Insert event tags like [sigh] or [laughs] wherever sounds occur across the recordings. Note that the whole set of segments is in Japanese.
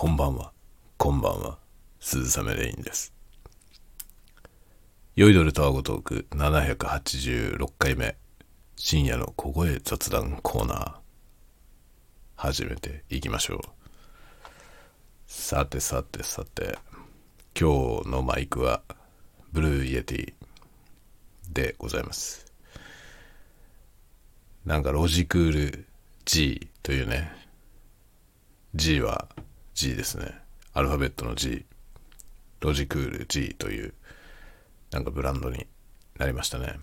こんばんは。こんばんは。鈴雨レインです。酔いどれとアゴトーク786回目。深夜の小声雑談コーナー。始めていきましょう。さてさてさて。今日のマイクは、 Blue Yeti でございます。なんかロジクール G というね、G は G ですね。アルファベットの G。ロジクール G という、なんかブランドになりましたね。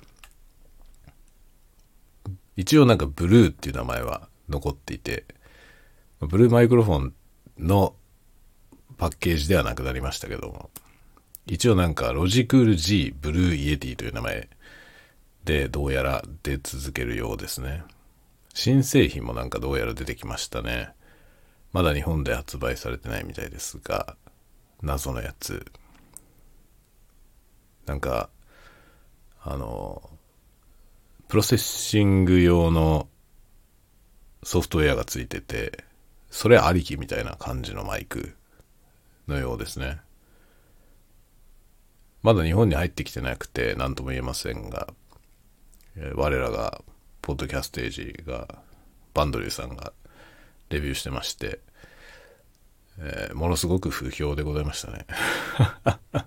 一応なんかブルーっていう名前は残っていて、 Blue Microphone のパッケージではなくなりましたけども、一応なんかロジクール G Blue Yeti という名前でどうやら出続けるようですね。新製品もなんかどうやら出てきましたね。まだ日本で発売されてないみたいですが、謎のやつ。なんか、あの、プロセッシング用のソフトウェアがついてて、それありきみたいな感じのマイクのようですね。まだ日本に入ってきてなくて何とも言えませんが、我らが、 Podcastage が、 Bandrew さんがレビューしてまして、えーものすごく不評でございましたね。[laughs]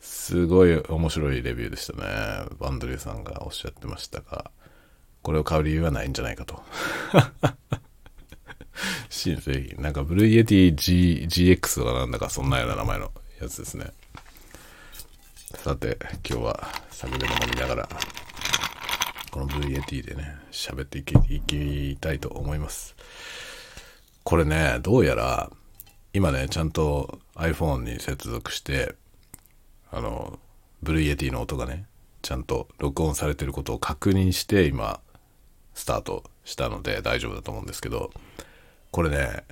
すごい面白いレビューでしたね。 Bandrew さんがおっしゃってましたが、これを買う理由はないんじゃないかと。[laughs] 新製品。なんか、 Blue Yeti G GX とかなんだか、そんなような名前のやつですね。さて、今日は酒でも飲みながら、この Blue Yeti でね、喋っていきいきたいと思います。これね、どうやら、今ね、ちゃんと iPhone に接続して、あの、 Blue Yeti の音がね、ちゃんと録音されてることを確認して、今、スタートしたので大丈夫だと思うんですけど、これね、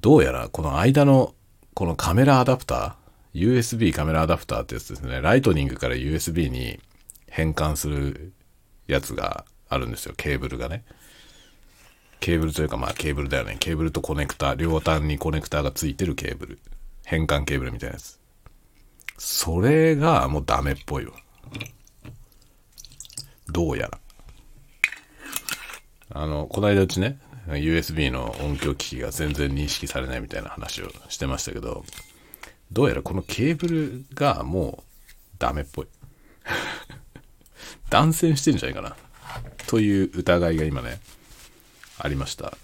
どうやらこの間の、このカメラアダプター、USB カメラアダプターってやつですね、 Lightning から USB に変換するやつがあるんですよ、ケーブルがね。ケーブルというかまあケーブルだよね。ケーブルとコネクタ、両端にコネクタがついてるケーブル。変換ケーブルみたいなやつ。それがもうダメっぽいわ。どうやら。あの、この間うちね、USB の音響機器が全然認識されないみたいな話をしてましたけど、どうやらこのケーブルがもうダメっぽい。断線してんじゃないかな。という疑いが今ね、ありました。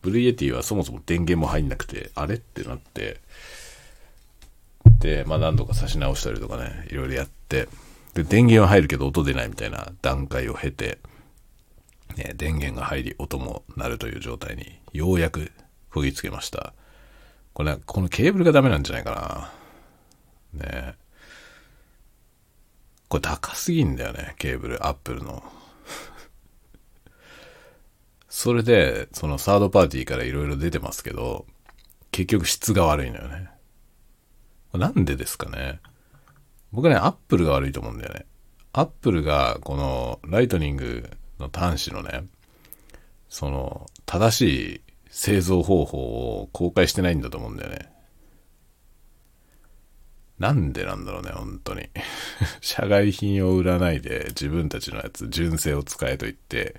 Blue Yeti はそもそも電源も入んなくて、あれってなって、で、まあ何度か差し直したりとかね、いろいろやって、で、電源は入るけど音出ないみたいな段階を経て、ね、電源が入り音も鳴るという状態にようやくこぎつけました。これ、このケーブルがダメなんじゃないかな。ねこれ高すぎんだよね、ケーブル、アップルの。[laughs] それで、そのサードパーティーからいろいろ出てますけど、結局質が悪いのよね。なんでですかね。僕ね、アップルが悪いと思うんだよね。アップルが、この、ライトニングの端子のね、その、正しい製造方法を公開してないんだと思うんだよね。なんでなんだろうね、本当に。[laughs] 社外品を売らないで自分たちのやつ、純正を使えと言って、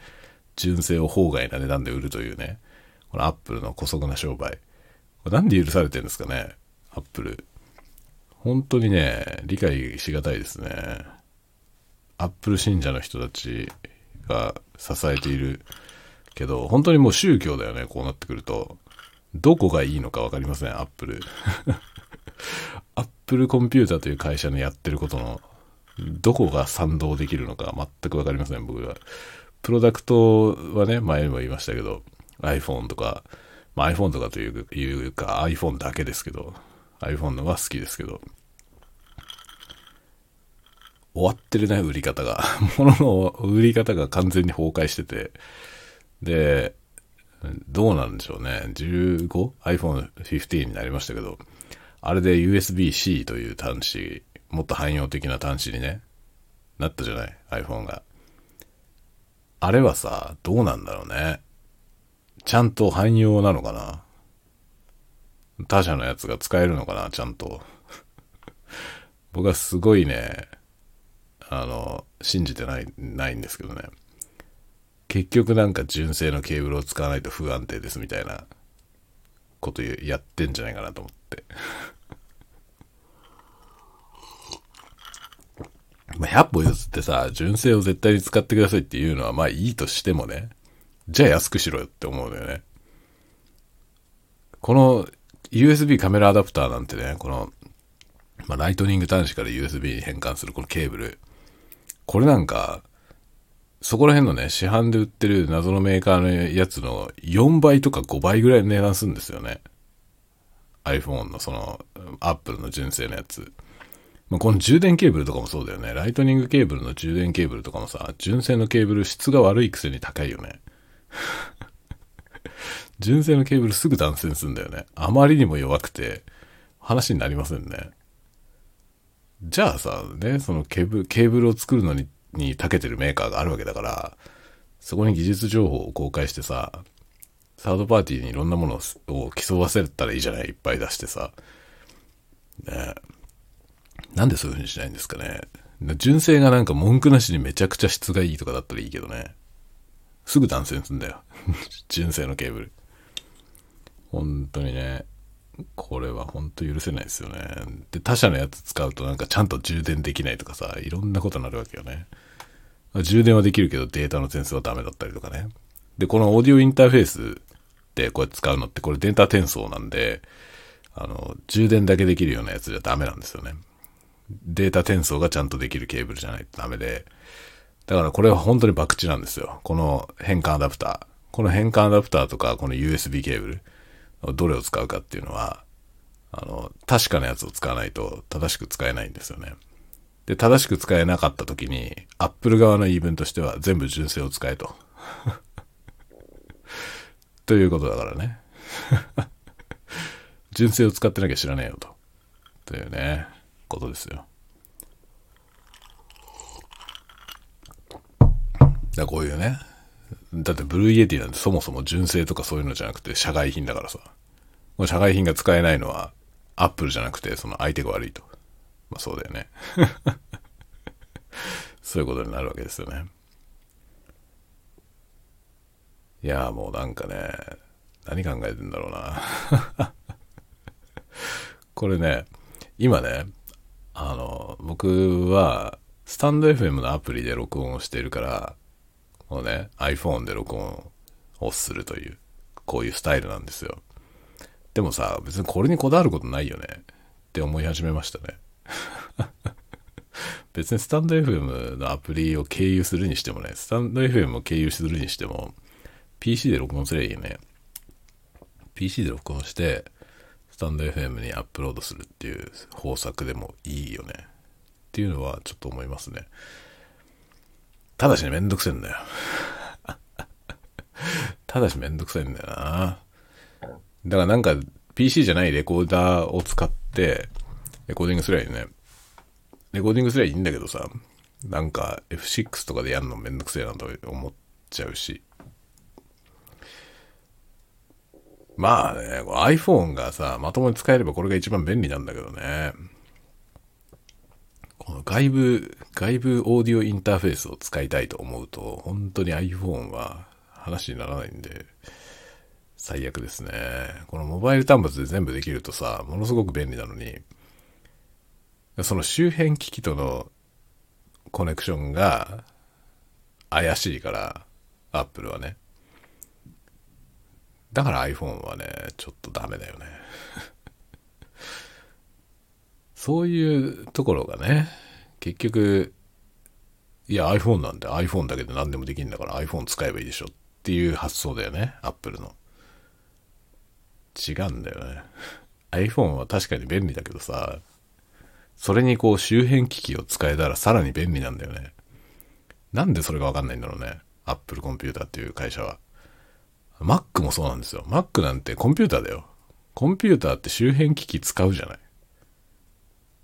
純正を法外な値段で売るというね、このアップルの姑息な商売。これなんで許されてるんですかね、アップル。本当にね、理解しがたいですね。アップル信者の人たちが支えているけど、本当にもう宗教だよね、こうなってくると。どこがいいのか分かりません、アップル。[laughs] アップルコンピューターという会社のやってることの、どこが賛同できるのか全く分かりません、僕は。プロダクトはね、前にも言いましたけど、iPhone とか、まあ、iPhone とかといういうか iPhone だけですけど、iPhone のは好きですけど、終わってるね、売り方が。物の売り方が完全に崩壊してて、で、どうなんでしょうね。15?iPhone 15になりましたけど、あれで USB-C という端子、もっと汎用的な端子にね、なったじゃない ?iPhone が。あれはさ、どうなんだろうね。ちゃんと汎用なのかな他社のやつが使えるのかな、ちゃんと。僕はすごいね、あの、信じてない、ないんですけどね。結局なんか純正のケーブルを使わないと不安定ですみたいなことやってんじゃないかなと思って。まあ、100歩譲ってさ、純正を絶対に使ってくださいっていうのはまあいいとしてもね、じゃあ安くしろよって思うのよね。この USB カメラアダプターなんてね、この、まあ、ライトニング端子から USB に変換するこのケーブル。これなんか、そこら辺のね、市販で売ってる謎のメーカーのやつの4倍とか5倍ぐらいの値段するんですよね。iPhone のその、Apple の純正のやつ。まあ、この充電ケーブルとかもそうだよね。ライトニングケーブルの充電ケーブルとかもさ、純正のケーブル質が悪いくせに高いよね。[laughs] 純正のケーブルすぐ断線するんだよね。あまりにも弱くて、話になりませんね。じゃあさ、ね、そのケーブル、ケーブルを作るのに、に長けてるメーカーがあるわけだから、そこに技術情報を公開してさ、サードパーティーにいろんなものを競わせたらいいじゃない？いっぱい出してさ。ねなんでそういう風にしないんですかね。純正がなんか文句なしにめちゃくちゃ質がいいとかだったらいいけどね。すぐ断線すんだよ。[laughs] 純正のケーブル。本当にね。これは本当許せないですよね。で、他社のやつ使うとなんかちゃんと充電できないとかさ、いろんなことになるわけよね。充電はできるけどデータの点数はダメだったりとかね。で、このオーディオインターフェースでこうやって使うのってこれデータ転送なんで、あの、充電だけできるようなやつじゃダメなんですよね。データ転送がちゃんとできるケーブルじゃないとダメで、だからこれは本当に博打なんですよ。この変換アダプター。この変換アダプターとか、この USB ケーブル。どれを使うかっていうのは、あの、確かなやつを使わないと正しく使えないんですよね。で、正しく使えなかった時に、Apple 側の言い分としては全部純正を使えと。[laughs] ということだからね。[laughs] 純正を使ってなきゃ知らねえよと。というね。ことですよ。だこういうね。だって Blue Yeti なんてそもそも純正とかそういうのじゃなくて社外品だからさ。この社外品が使えないのはアップルじゃなくてその相手が悪いと。まあそうだよね。[laughs] そういうことになるわけですよね。いやもうなんかね、何考えてんだろうな。[laughs] これね、今ね、あの、僕は、スタンド FM のアプリで録音をしているから、もうね、iPhone で録音をするという、こういうスタイルなんですよ。でもさ、別にこれにこだわることないよねって思い始めましたね。[laughs] 別にスタンド FM のアプリを経由するにしてもね、スタンド FM を経由するにしても、PC で録音すればいいよね。PC で録音して、スタンド FM にアップロードするっていう方策でもいいよね。っていうのはちょっと思いますね。ただしね、めんどくせえんだよ。[laughs] ただしめんどくさいんだよな。だからなんか PC じゃないレコーダーを使ってレコーディングすりゃいいね。レコーディングすりゃいいんだけどさ、なんか F6 とかでやるのめんどくせえなと思っちゃうし。まあね、iPhone がさ、まともに使えればこれが一番便利なんだけどね。この外部、外部オーディオインターフェースを使いたいと思うと、本当に iPhone は話にならないんで、最悪ですね。このモバイル端末で全部できるとさ、ものすごく便利なのに、その周辺機器とのコネクションが怪しいから、Apple はね。だから iPhone はね、ちょっとダメだよね。[laughs] そういうところがね、結局、いや iPhone なんで iPhone だけで何でもできるんだから iPhone 使えばいいでしょっていう発想だよね、Apple の。違うんだよね。iPhone は確かに便利だけどさ、それにこう周辺機器を使えたらさらに便利なんだよね。なんでそれがわかんないんだろうね。Apple コンピューターっていう会社は。Mac もそうなんですよ。Mac なんてコンピューターだよ。コンピューターって周辺機器使うじゃない。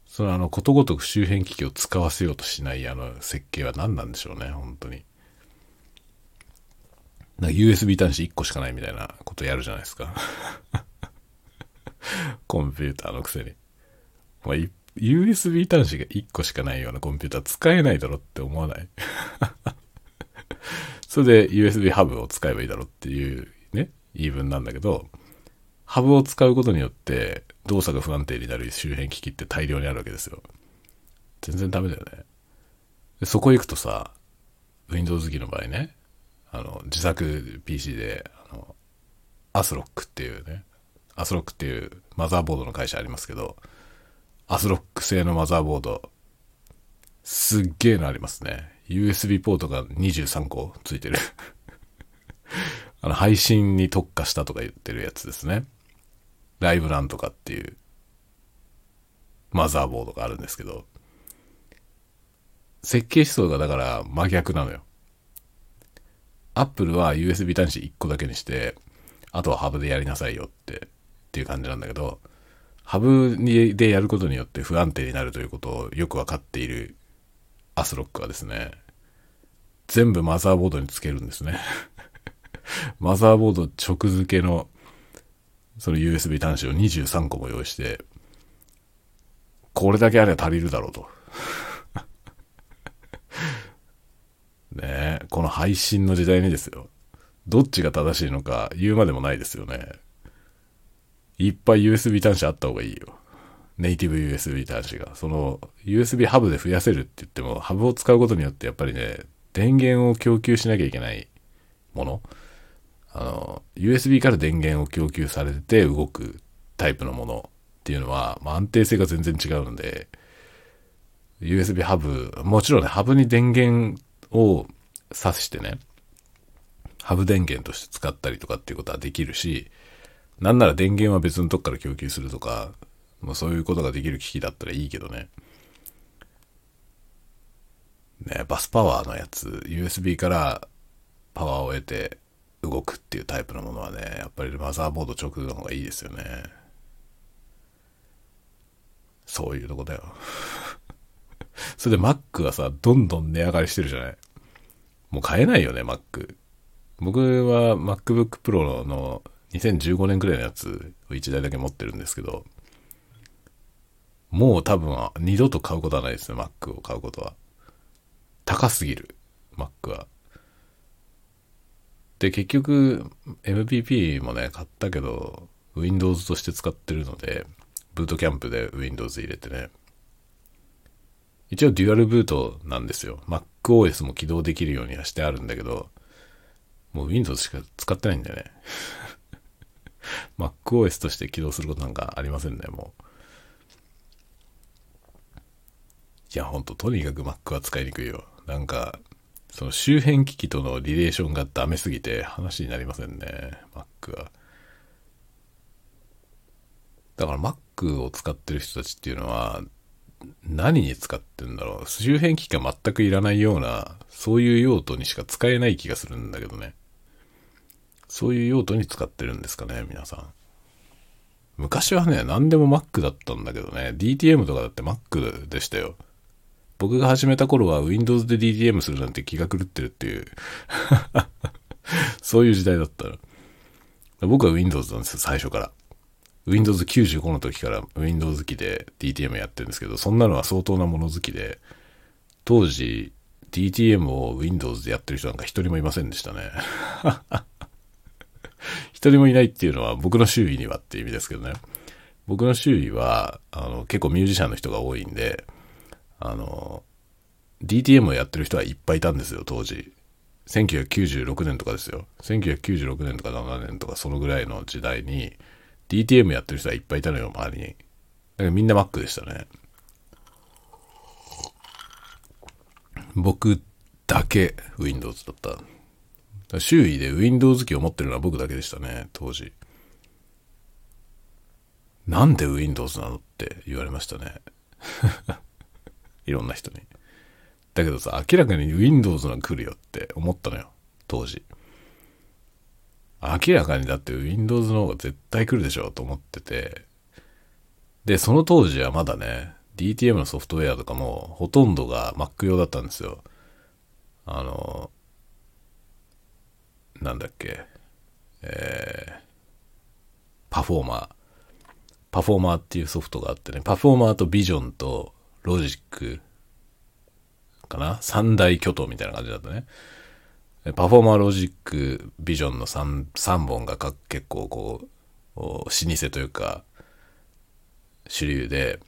そのあの、ことごとく周辺機器を使わせようとしないあの設計は何なんでしょうね、本当に。なんか USB 端子1個しかないみたいなことやるじゃないですか。[laughs] コンピューターのくせに。まあ、USB 端子が1個しかないようなコンピューター使えないだろって思わない？それで USB ハブを使えばいいだろっていうね、言い分なんだけど、ハブを使うことによって動作が不安定になる周辺機器って大量にあるわけですよ。全然ダメだよね。でそこ行くとさ、Windows 機の場合ね、あの、自作 PC で、あの、アスロックっていうね、アスロックっていうマザーボードの会社ありますけど、アスロック製のマザーボード、すっげえのありますね。USB ポートが23個ついてる [laughs] あの、配信に特化したとか言ってるやつですね。ライブなんとかっていうマザーボードがあるんですけど、設計思想がだから真逆なのよ。アップルは USB 端子1個だけにして、あとはハブでやりなさいよって、っていう感じなんだけど、ハブでやることによって不安定になるということをよくわかっているアスロックはですね、全部マザーボードにつけるんですね。[laughs] マザーボード直付けのその USB 端子を23個も用意して、これだけあれば足りるだろうと。[laughs] ねえ、この配信の時代にですよ。どっちが正しいのか言うまでもないですよね。いっぱい USB 端子あった方がいいよ。ネイティブ USB 端子が。その USB ハブで増やせるって言っても、ハブを使うことによってやっぱりね、電源を供給しなきゃいけないもの。あの、USB から電源を供給されて動くタイプのものっていうのは、まあ、安定性が全然違うので、USB ハブ、もちろんね、ハブに電源を挿してね、ハブ電源として使ったりとかっていうことはできるし、なんなら電源は別のとこから供給するとか、まあ、そういうことができる機器だったらいいけどね。ね、バスパワーのやつ、USB からパワーを得て動くっていうタイプのものはね、やっぱりマザーボード直の方がいいですよね。そういうとこだよ。[laughs] それで Mac はさ、どんどん値上がりしてるじゃない？もう買えないよね、Mac。僕は MacBook Pro の2015年くらいのやつを1台だけ持ってるんですけど、もう多分二度と買うことはないですね、Mac を買うことは。高すぎる、Mac は。で、結局、MPP もね、買ったけど、Windows として使ってるので、ブートキャンプで Windows 入れてね。一応デュアルブートなんですよ。MacOS も起動できるようにはしてあるんだけど、もう Windows しか使ってないんだよね。[laughs] MacOS として起動することなんかありませんね、もう。いや、ほんと、とにかく Mac は使いにくいよ。なんか、その周辺機器とのリレーションがダメすぎて話になりませんね、Mac は。だから Mac を使ってる人たちっていうのは、何に使ってんだろう。周辺機器が全くいらないような、そういう用途にしか使えない気がするんだけどね。そういう用途に使ってるんですかね、皆さん。昔はね、何でも Mac だったんだけどね、DTM とかだって Mac でしたよ。僕が始めた頃は Windows で DTM するなんて気が狂ってるっていう [laughs] そういう時代だったら。僕は Windows なんですよ、最初から。Windows 95の時から Windows 機で DTM やってるんですけど、そんなのは相当な物好きで、当時 DTM を Windows でやってる人なんか一人もいませんでしたね。[laughs] 一人もいないっていうのは僕の周囲にはっていう意味ですけどね。僕の周囲は、あの、結構ミュージシャンの人が多いんで、あの、DTM をやってる人はいっぱいいたんですよ、当時。1996年とかですよ。1996年とか7年とかそのぐらいの時代に、DTM やってる人はいっぱいいたのよ、周りに。だからみんな Mac でしたね。僕だけ Windows だった。周囲で Windows 機を持ってるのは僕だけでしたね、当時。なんで Windows なのって言われましたね。いろんな人に。だけどさ、明らかに Windows が来るよって思ったのよ、当時。明らかにだって Windows の方が絶対来るでしょと思ってて、で、その当時はまだね、DTM のソフトウェアとかもほとんどが Mac 用だったんですよ。あの、なんだっけ、えー、パフォーマー。パフォーマーっていうソフトがあってね、 Performer と Vision とロジックかな？三大巨頭みたいな感じだったね。 Performer、Logic、Vision の 3, 3本が結構こう、老舗というか、主流で、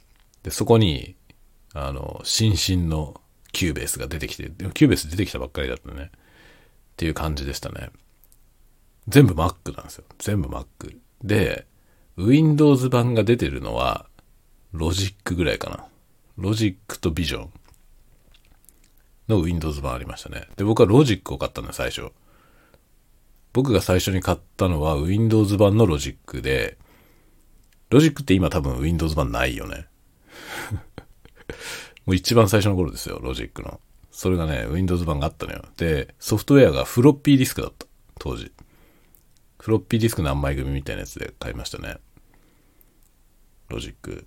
で、そこに、あの、新進の Cubase が出てきて、でも Cubase 出てきたばっかりだったね。っていう感じでしたね。全部 Mac なんですよ。全部 Mac。で、Windows 版が出てるのは、ロジックぐらいかな。ロジックと Vision の Windows 版ありましたね。で、僕はロジックを買ったんだ、最初。僕が最初に買ったのは Windows 版のロジックで、ロジックって今多分 Windows 版ないよね。[laughs] もう一番最初の頃ですよ、ロジックの。それがね、Windows 版があったのよ。で、ソフトウェアがフロッピーディスクだった。当時。フロッピーディスク何枚組みたいなやつで買いましたね。 Logic。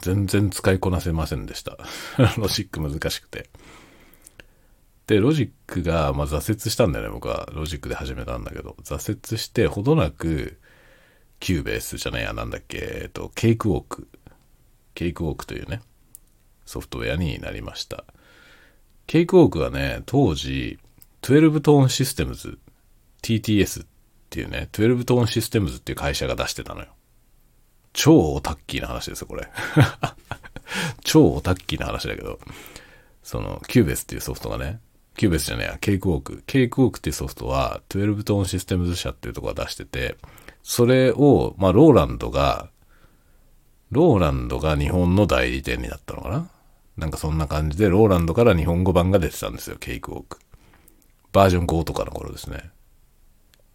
全然使いこなせませんでした。[laughs] ロジック難しくて。で、ロジックが、まあ、挫折したんだよね、僕は。ロジックで始めたんだけど。挫折して、ほどなく、 Cubase じゃないや、なんだっけ、えっと、ケイクウォーク。ケイクウォークというね、ソフトウェアになりました。ケイクウォークはね、当時、12トーンシステムズ、TTS っていうね、12トーンシステムズっていう会社が出してたのよ。超オタッキーな話ですよ、これ。[laughs] 超オタッキーな話だけど、その、 Cubase っていうソフトがね、 Cubase じゃねえや、 Cakewalk。Cakewalk っていうソフトは、12トーンシステムズ社っていうところが出してて、それを、まあ、ローランドが、ローランドが日本の代理店になったのかな？なんかそんな感じで、ローランドから日本語版が出てたんですよ、ケイクウォーク。バージョン5とかの頃ですね。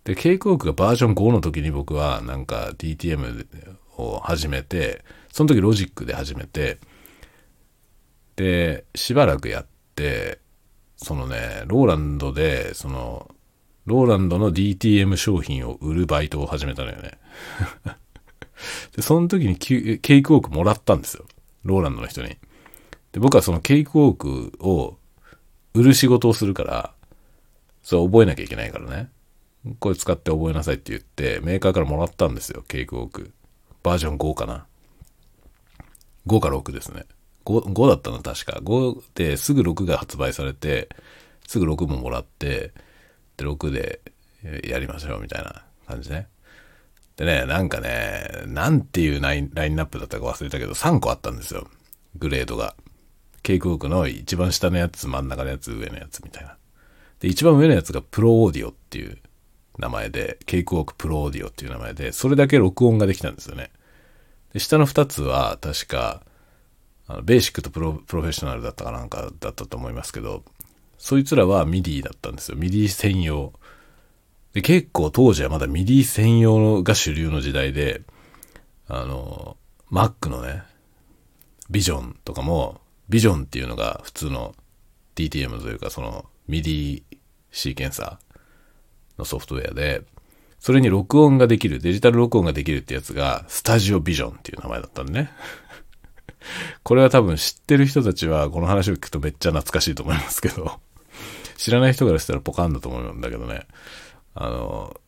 で、ケイクウォークがバージョン5の時に僕はなんか DTM を始めて、その時ロジックで始めて、で、しばらくやって、そのね、ローランドで、その、ローランドの DTM 商品を売るバイトを始めたのよね。[laughs] で、その時にケイクウォークもらったんですよ。ローランドの人に。で、僕はそのケイクウォークを売る仕事をするから、そう覚えなきゃいけないからね。これ使って覚えなさいって言って、メーカーからもらったんですよ、ケイクウォーク。バージョン5かな。5か6ですね。5, 5だったの確か。5ですぐ6が発売されて、すぐ6ももらって、で、6でやりましょうみたいな感じね。でね、なんかね、なんていうラインナップだったか忘れたけど、3個あったんですよ。グレードが。ケイクウォークの一番下のやつ、真ん中のやつ、上のやつみたいな。で、一番上のやつがプロオーディオっていう名前で、ケイクウォークプロオーディオっていう名前で、それだけ録音ができたんですよね。で、下の2つは、確か、あのベーシックとプロフェッショナルだったかなんかだったと思いますけど、そいつらは MIDI だったんですよ。 MIDI 専用。で、結構当時はまだ MIDI 専用が主流の時代で、あの、Mac のね、 Vision とかも、 Vision っていうのが普通の DTM というかその MIDI シーケンサーのソフトウェアで、それに録音ができる、デジタル録音ができるってやつが、 Studio Vision っていう名前だったんでね。[laughs] これは多分知ってる人たちはこの話を聞くとめっちゃ懐かしいと思いますけど知らない人からしたらポカンだと思うんだけどね。あの、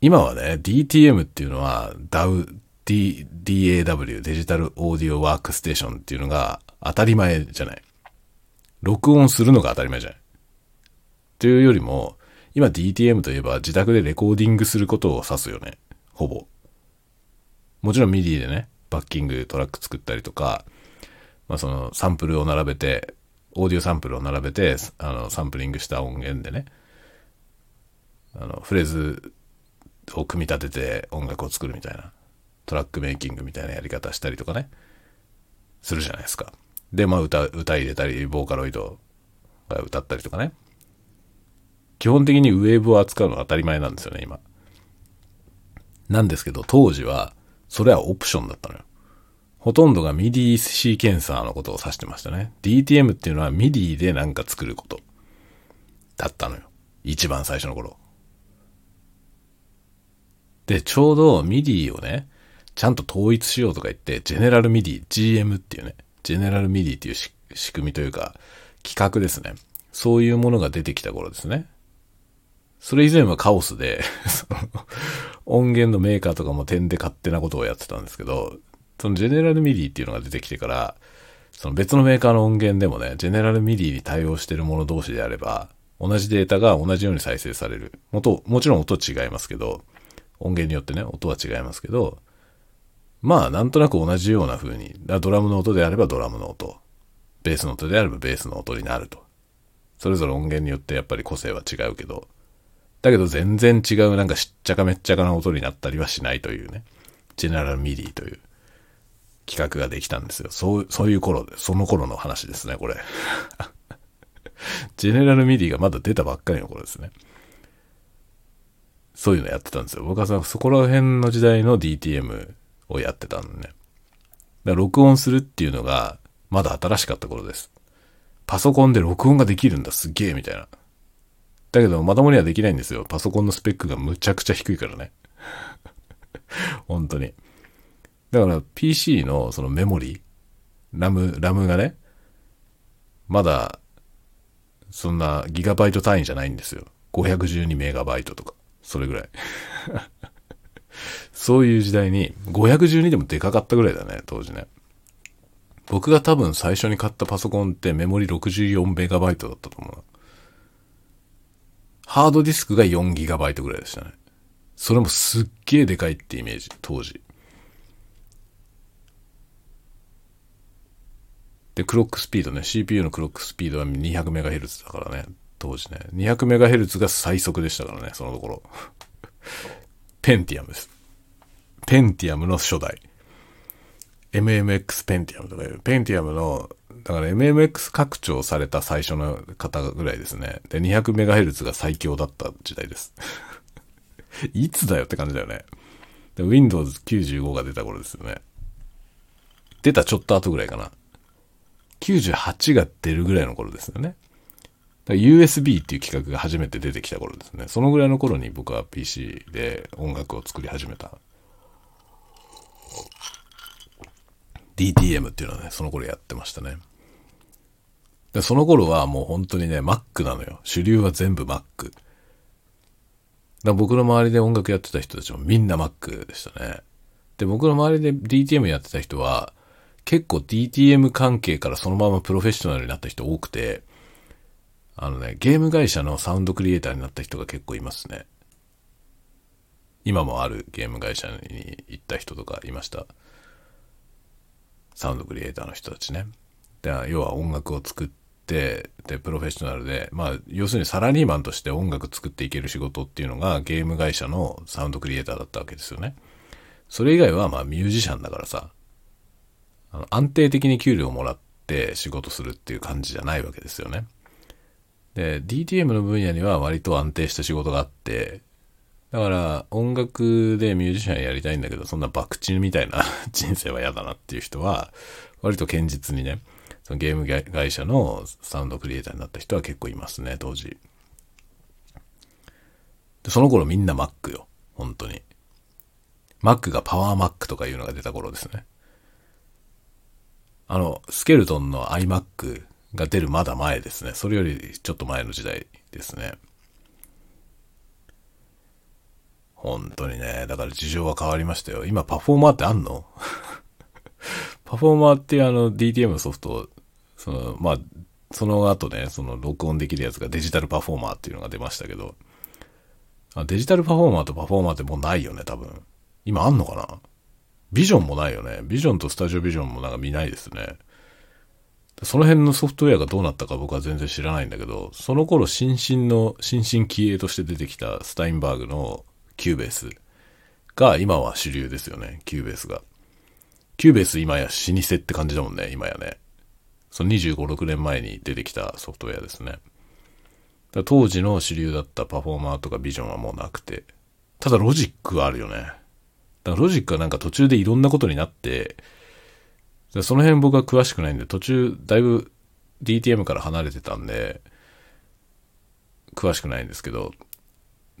今はね、DTM っていうのは DAW、DAW、デジタルオーディオワークステーションっていうのが当たり前じゃない。録音するのが当たり前じゃない。というよりも、今 DTM といえば自宅でレコーディングすることを指すよね。ほぼ。もちろん MIDI でね、バッキングトラック作ったりとか、まあそのサンプルを並べて、オーディオサンプルを並べて、あの、サンプリングした音源でね、あの、フレーズを組み立てて音楽を作るみたいな、トラックメイキングみたいなやり方したりとかね、するじゃないですか。で、まあ歌、歌入れたり、ボーカロイドが歌ったりとかね。基本的にウェーブを扱うのは当たり前なんですよね、今。なんですけど、当時は、それはオプションだったのよ。ほとんどが MIDI シーケンサーのことを指してましたね。DTM っていうのは MIDI でなんか作ること。だったのよ。一番最初の頃。で、ちょうど MIDI をね、ちゃんと統一しようとか言って、ジェネラル MIDI、GM っていうね、ジェネラル MIDI っていう仕組みというか、規格ですね。そういうものが出てきた頃ですね。それ以前はカオスで、[laughs] 音源のメーカーとかもてんで勝手なことをやってたんですけど、その General MIDI っていうのが出てきてから、その別のメーカーの音源でもね、 General MIDI に対応してるもの同士であれば、同じデータが同じように再生される。元、もちろん音違いますけど、音源によってね、音は違いますけど、まあ、なんとなく同じような風に、ドラムの音であればドラムの音、ベースの音であればベースの音になると。それぞれ音源によってやっぱり個性は違うけど、だけど全然違うなんかしっちゃかめっちゃかな音になったりはしないというね、 General MIDI という規格ができたんですよ。そう、そういう頃で、その頃の話ですね、これ。 General MIDI がまだ出たばっかりの頃ですね。そういうのやってたんですよ。僕はさそこら辺の時代の DTM をやってたんでね。だから録音するっていうのが、まだ新しかった頃です。パソコンで録音ができるんだ、すっげえ、みたいな。だけど、まともにはできないんですよ。パソコンのスペックがむちゃくちゃ低いからね。[laughs] 本当に。だから PC のそのメモリ、ラム、ラムがね、まだ、そんなギガバイト単位じゃないんですよ。512メガバイトとか、それぐらい。[laughs] そういう時代に、512でもでかかったぐらいだね、当時ね。僕が多分最初に買ったパソコンってメモリ64メガバイトだったと思うハードディスクが4ギガバイトぐらいでしたね。それもすっげえでかいってイメージ、当時。で、クロックスピードね、CPU のクロックスピードは 200MHz だからね、当時ね。200MHz が最速でしたからね、そのところ。ペンティアムです。ペンティアムの初代。MMX ペンティアムとかいう、ペンティアムの、だから MMX 拡張された最初の方ぐらいですね。で、200MHz が最強だった時代です。[laughs] いつだよって感じだよね。Windows 95が出た頃ですよね。出たちょっと後ぐらいかな。98が出るぐらいの頃ですよね。USB っていう企画が初めて出てきた頃ですね。そのぐらいの頃に僕は PC で音楽を作り始めた。DTM っていうのはね、その頃やってましたね。でその頃はもう本当にね、Mac なのよ。主流は全部 Mac。だ僕の周りで音楽やってた人たちもみんな Mac でしたね。で、僕の周りで DTM やってた人は、結構 DTM 関係からそのままプロフェッショナルになった人多くて、あのね、ゲーム会社のサウンドクリエイターになった人が結構いますね。今もあるゲーム会社に行った人とかいました。サウンドクリエイターの人たちね。で要は音楽を作って、で、プロフェッショナルで、まあ、要するにサラリーマンとして音楽作っていける仕事っていうのがゲーム会社のサウンドクリエイターだったわけですよね。それ以外はまあミュージシャンだからさ、あの安定的に給料をもらって仕事するっていう感じじゃないわけですよね。で、DTM の分野には割と安定した仕事があって、だから音楽でミュージシャンやりたいんだけど、そんな博打みたいな [laughs] 人生は嫌だなっていう人は、割と堅実にね、そのゲーム会社のサウンドクリエイターになった人は結構いますね、当時。でその頃みんな Mac よ、本当に。Mac がパワー Mac とかいうのが出た頃ですね。あの、スケルトンの iMac が出るまだ前ですね。それよりちょっと前の時代ですね。本当にね。だから事情は変わりましたよ。今パフォーマーってあんの？[laughs] パフォーマーっていうあの DTM のソフト、その、まあ、その後ね、その録音できるやつが Digital Performer っていうのが出ましたけど、 Digital Performer と Performer ってもうないよね、多分。今あんのかな？ Vision もないよね。 Vision と Studio Vision もなんか見ないですね。その辺のソフトウェアがどうなったか僕は全然知らないんだけど、その頃新進の、新進気鋭として出てきた Steinberg の Cubase が今は主流ですよね、 Cubase が。Cubase 今や老舗って感じだもんね、今やね。その25、6年前に出てきたソフトウェアですね。当時の主流だった Performer とか Vision はもうなくて。ただロジックはあるよね。だからロジックはなんか途中でいろんなことになって、その辺僕は詳しくないんで、途中だいぶ DTM から離れてたんで、詳しくないんですけど、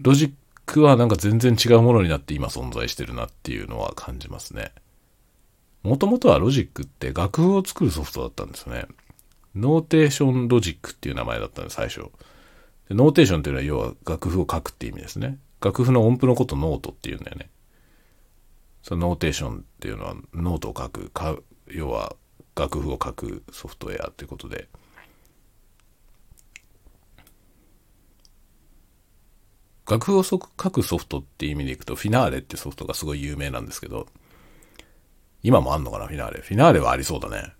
ロジックはなんか全然違うものになって今存在してるなっていうのは感じますね。もともとはロジックって楽譜を作るソフトだったんですね。 Notation Logic っていう名前だったんです、最初。でノーテーションっていうのは要は楽譜を書くって意味ですね。楽譜の音符のことノートっていうんだよね。そのノーテーションっていうのはノートを書く、要は楽譜を書くソフトウェアっていうことで。楽譜を書くソフトっていう意味でいくと、 Finale ってソフトがすごい有名なんですけど、今もあんのかな、フィナーレ。フィナーレはありそうだね。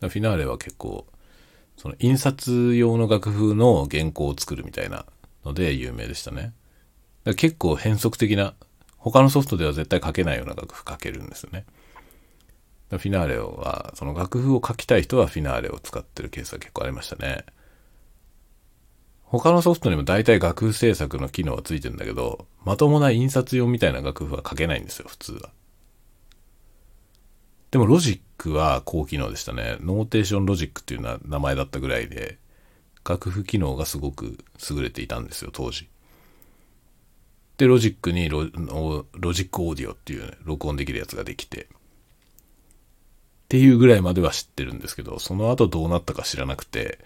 フィナーレは結構、その印刷用の楽譜の原稿を作るみたいなので有名でしたね。結構変則的な、他のソフトでは絶対書けないような楽譜書けるんですよね。フィナーレは、その楽譜を書きたい人はフィナーレを使ってるケースは結構ありましたね。他のソフトにも大体楽譜制作の機能はついてるんだけど、まともな印刷用みたいな楽譜は書けないんですよ、普通は。でもロジックは高機能でしたね。 Notation Logic っていうな名前だったぐらいで、楽譜機能がすごく優れていたんですよ、当時。で、ロジックにロ Logic Audio っていう、ね、録音できるやつができて、っていうぐらいまでは知ってるんですけど、その後どうなったか知らなくて、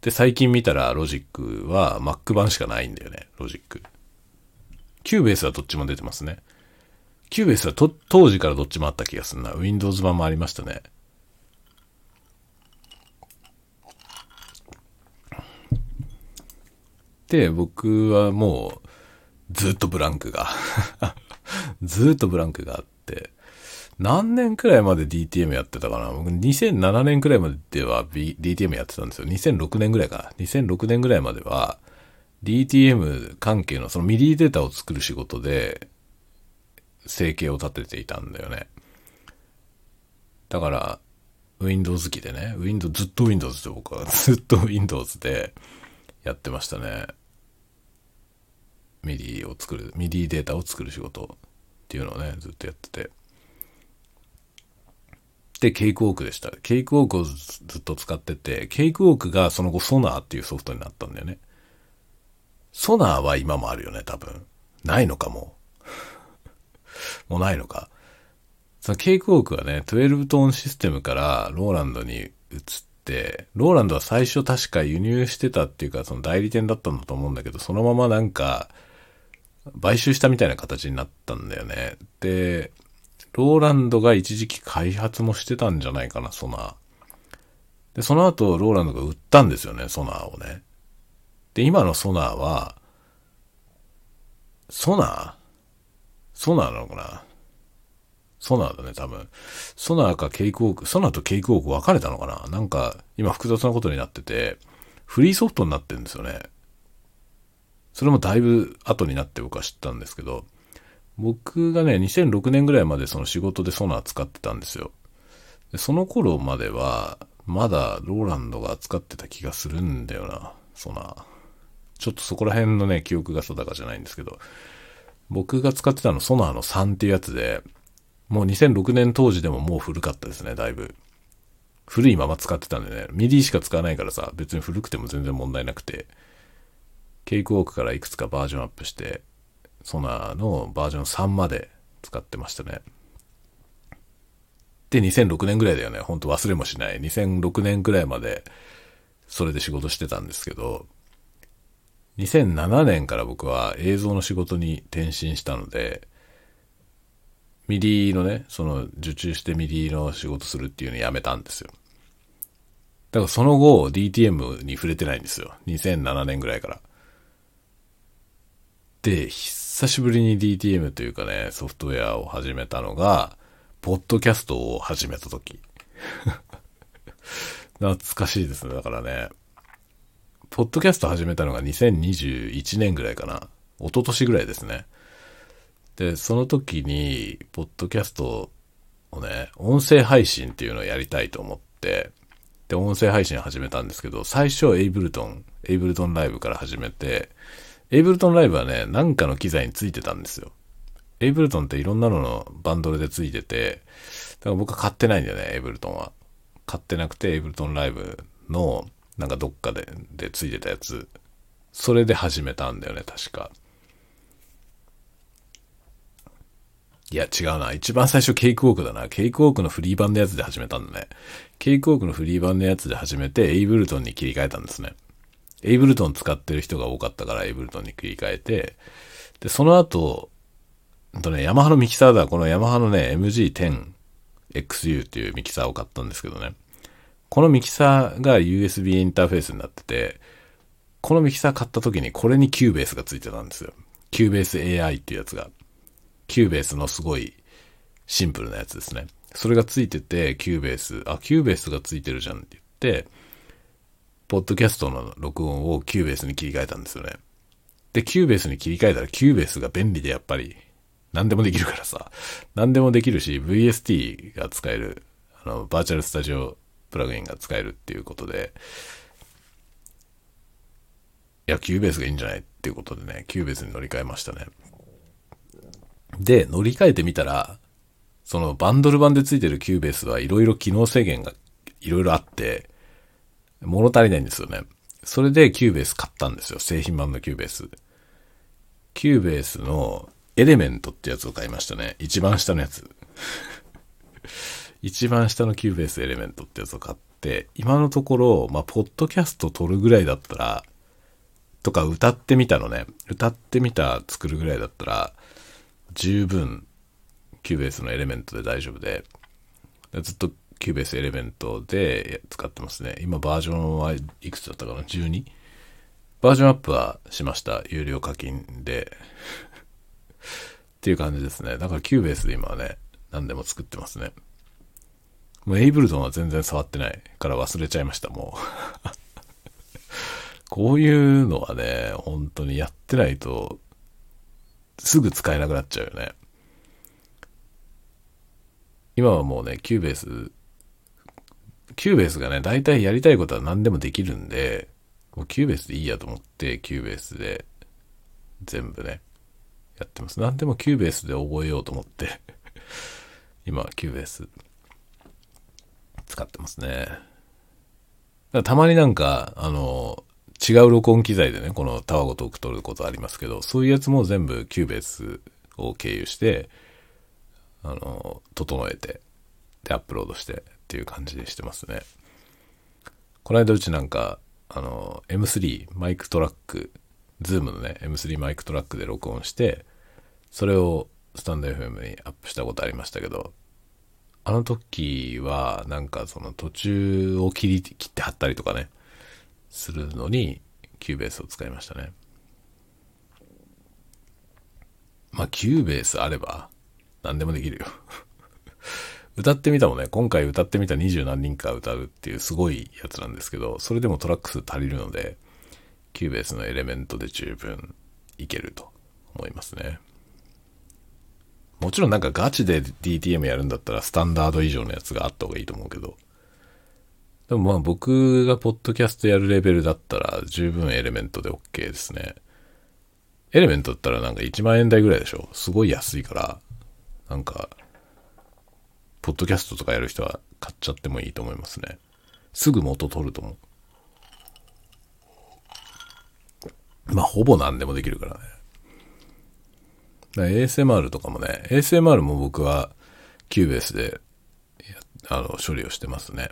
で、最近見たらロジックは Mac 版しかないんだよね、 Logic。Cubase はどっちも出てますね。キューベースはと当時からどっちもあった気がするな。Windows 版もありましたね。で、僕はもう、ずっとブランクが [laughs] ずっとブランクがあって、何年くらいまで DTM やってたかな？僕2007年くらいまでは、B、DTM やってたんですよ。2006年くらいかな。2006年くらいまでは、DTM 関係のその MIDI データを作る仕事で、生計を立てていたんだよね。だから、Windows 機でね、Windows、ずっと Windows で僕は、[laughs] ずっと Windows でやってましたね。 MIDI を作る、 MIDI データを作る仕事っていうのをね、ずっとやってて。で、ケイクウォークでした。ケイクウォークをずっと使ってて、ケイクウォークがその後 SONAR っていうソフトになったんだよね。ソナーは今もあるよね、多分。ないのかも。[laughs] もうないのか。そのケイクウォークはね、12トーンシステムからローランドに移って、ローランドは最初確か輸入してたっていうか、その代理店だったんだと思うんだけど、そのままなんか、買収したみたいな形になったんだよね。で、ローランドが一時期開発もしてたんじゃないかな、ソナー。で、その後、ローランドが売ったんですよね、ソナーをね。で、今のソナーは、ソナー？ソナーなのかな？ソナーだね、多分。ソナーかケイクウォーク、ソナーとケイクウォーク分かれたのかな？なんか、今複雑なことになってて、フリーソフトになってるんですよね。それもだいぶ後になって僕は知ったんですけど、僕がね、2006年ぐらいまでその仕事でソナー使ってたんですよ。でその頃までは、まだローランドが使ってた気がするんだよな、 SONAR。ちょっとそこら辺のね、記憶が定かじゃないんですけど、僕が使ってたの SONAR の3っていうやつで、もう2006年当時でももう古かったですね、だいぶ。古いまま使ってたんでね、 MIDI しか使わないからさ、別に古くても全然問題なくて、ケイクウォークからいくつかバージョンアップして、 SONAR のバージョン3まで使ってましたね。で、2006年ぐらいだよね。ほんと忘れもしない。2006年ぐらいまで、それで仕事してたんですけど、2007年から僕は映像の仕事に転身したので、 MIDI のね、その受注して MIDI の仕事するっていうのをやめたんですよ。だからその後 DTM に触れてないんですよ。2007年ぐらいから。で、久しぶりに DTM というかね、ソフトウェアを始めたのが、ポッドキャストを始めた時。[laughs] 懐かしいですね。だからね、ポッドキャスト始めたのが2021年ぐらいかな。一昨年ぐらいですね。で、その時に、ポッドキャストをね、音声配信っていうのをやりたいと思って、で、音声配信始めたんですけど、最初エイブルトン、エイブルトンライブから始めて、エイブルトンライブはね、なんかの機材についてたんですよ。エイブルトンっていろんなののバンドルでついてて、だから僕は買ってないんだよね、エイブルトンは。買ってなくて、エイブルトンライブのなんかどっかで、でついてたやつ、それで始めたんだよね、確か。いや、違うな。一番最初ケイクウォークだな。ケイクウォークのフリー版のやつで始めたんだね。ケイクウォークのフリー版のやつで始めて、エイブルトンに切り替えたんですね。Ableton 使ってる人が多かったから Ableton に切り替えて、で、その後、とね、ヤマハのミキサーだ。このヤマハのね、MG10XU っていうミキサーを買ったんですけどね。このミキサーが USB インターフェースになってて、このミキサー買った時にこれに Cubase がついてたんですよ。 Cubase AI っていうやつが。キューベースのすごいシンプルなやつですね。それがついてて、 Cubase、あ、 Cubase がついてるじゃんって言って、ポッドキャストの録音を Cubase に切り替えたんですよね。で、 Cubase に切り替えたら Cubase が便利でやっぱり何でもできるからさ、何でもできるし、VST が使える、あの、バーチャルスタジオプラグインが使えるっていうことで、いや、 Cubase がいいんじゃないっていうことでね、 Cubase に乗り換えましたね。で、乗り換えてみたら、そのバンドル版でついてる Cubase はいろいろ機能制限がいろいろあって、物足りないんですよね。それで Cubase 買ったんですよ。製品版の Cubase。 Cubase の Element ってやつを買いましたね。一番下のやつ。[laughs] 一番下の Cubase Element ってやつを買って、今のところ、まあ、ポッドキャスト撮るぐらいだったら、とか歌ってみたのね。歌ってみた作るぐらいだったら、十分、Cubase の Element で大丈夫で、ずっと Cubase Element で使ってますね。今バージョンはいくつだったかな ?12? バージョンアップはしました。有料課金で。っていう感じですね。だから Cubase で今はね、何でも作ってますね。もう Ableton は全然触ってないから忘れちゃいました、もう。[laughs] こういうのはね、本当にやってないと、すぐ使えなくなっちゃうよね。今はもうね、 Cubase、 Cubase がね、大体やりたいことは何でもできるんで、もう Cubase でいいやと思って、 Cubase で全部ね、やってます。何でも Cubase で覚えようと思って、[laughs] 今、 Cubase 使ってますね。だたまになんか、あの、違う録音機材でね、このタワゴトーク撮ることありますけど、そういうやつも全部 Cubase を経由して、あの、整えて、で、アップロードしてっていう感じでしてますね。この間うちなんか、あの、M3 MicTrak、ズームのね、M3 マイクトラックで録音して、それをスタンド FM にアップしたことありましたけど、あの時は、なんかその途中を切り、切って貼ったりとかね、するのに、 Cubase を使いましたね。まあ、 Cubase あれば、何でもできるよ。歌ってみたもね、今回歌ってみた二十何人か歌うっていうすごいやつなんですけど、それでもトラック数足りるので、 Cubase の Element で十分いけると思いますね。もちろんなんかガチで DTM やるんだったらスタンダード以上のやつがあった方がいいと思うけど、でもまあ僕がポッドキャストやるレベルだったら十分エレメントで OK ですね。エレメントだったらなんか1万円台ぐらいでしょすごい安いから、なんか、ポッドキャストとかやる人は買っちゃってもいいと思いますね。すぐ元取ると思う。まあほぼ何でもできるからね。だから ASMR とかもね、ASMR も僕はCubase であの処理をしてますね。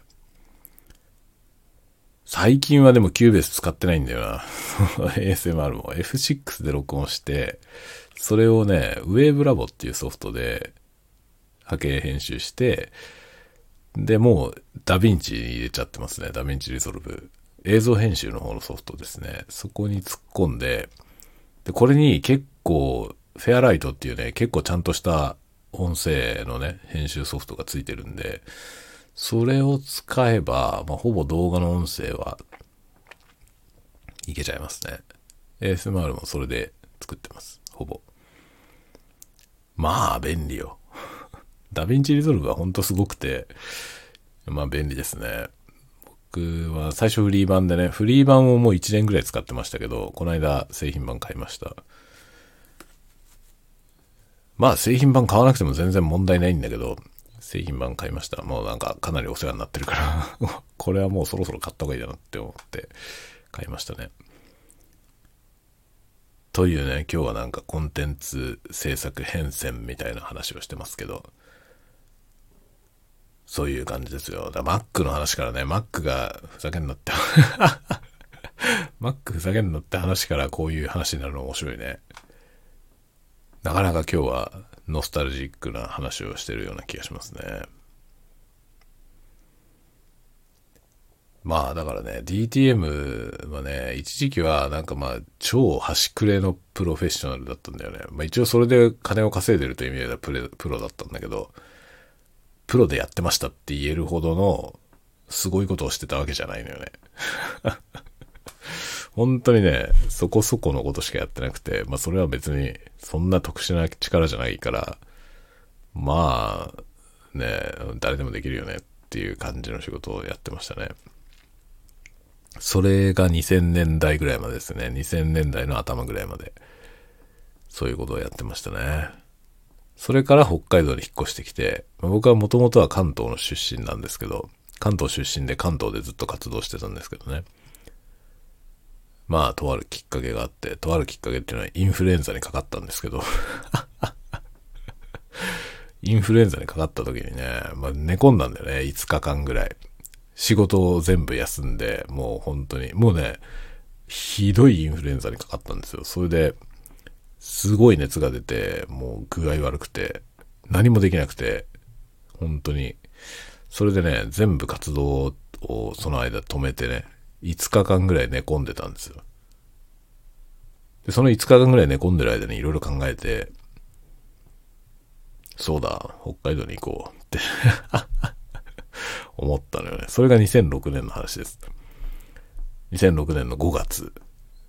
最近はでも Cubase 使ってないんだよな。[laughs] ASMR も F6 で録音して、それをね、 WaveLab っていうソフトで波形編集して、で、もうダヴィンチ入れちゃってますね。 DaVinci Resolve。映像編集の方のソフトですね。そこに突っ込んで、で、これに結構、 Fairlight っていうね、結構ちゃんとした音声のね、編集ソフトがついてるんで、それを使えば、まあ、ほぼ動画の音声はいけちゃいますね。ASMR もそれで作ってます。ほぼ。まあ、便利よ。 DaVinci Resolve はほんとすごくて、まあ便利ですね。僕は最初フリー版でね、フリー版をもう1年ぐらい使ってましたけど、この間製品版買いました。まあ製品版買わなくても全然問題ないんだけど、製品版買いました。もうなんかかなりお世話になってるから、[laughs] これはもうそろそろ買った方がいいだなって思って買いましたね。というね、今日はなんかコンテンツ制作変遷みたいな話をしてますけど、そういう感じですよ。だ Mac の話からね、Mac がふざけんなって。[laughs] マックふざけんのって話からこういう話になるの面白いね。なかなか今日はノスタルジックな話をしてるような気がしますね。まあだからね、DTM はね、一時期はなんかまあ超端くれのプロフェッショナルだったんだよね。まあ一応それで金を稼いでるという意味ではプレプロだったんだけど、プロでやってましたって言えるほどのすごいことをしてたわけじゃないのよね。[laughs] 本当にね、そこそこのことしかやってなくて、まあそれは別にそんな特殊な力じゃないから、まあ、ね、誰でもできるよねっていう感じの仕事をやってましたね。それが2000年代ぐらいまでですね。2000年代の頭ぐらいまで。そういうことをやってましたね。それから北海道に引っ越してきて、まあ、僕はもともとは関東の出身なんですけど、関東出身で関東でずっと活動してたんですけどね。まあ、とあるきっかけがあって、とあるきっかけっていうのはインフルエンザにかかったんですけど [laughs] インフルエンザにかかった時にね、まあ、寝込んだんだよね、5日間ぐらい。仕事を全部休んで、もう本当に、もうね、ひどいインフルエンザにかかったんですよ。それで、すごい熱が出て、もう具合悪くて、何もできなくて、本当に。それでね、全部活動をその間止めてね、5日間ぐらい寝込んでたんですよ。で、その5日間ぐらい寝込んでる間にいろいろ考えて、そうだ、北海道に行こうって [laughs] 思ったのよね。それが2006年の話です。2006年の5月。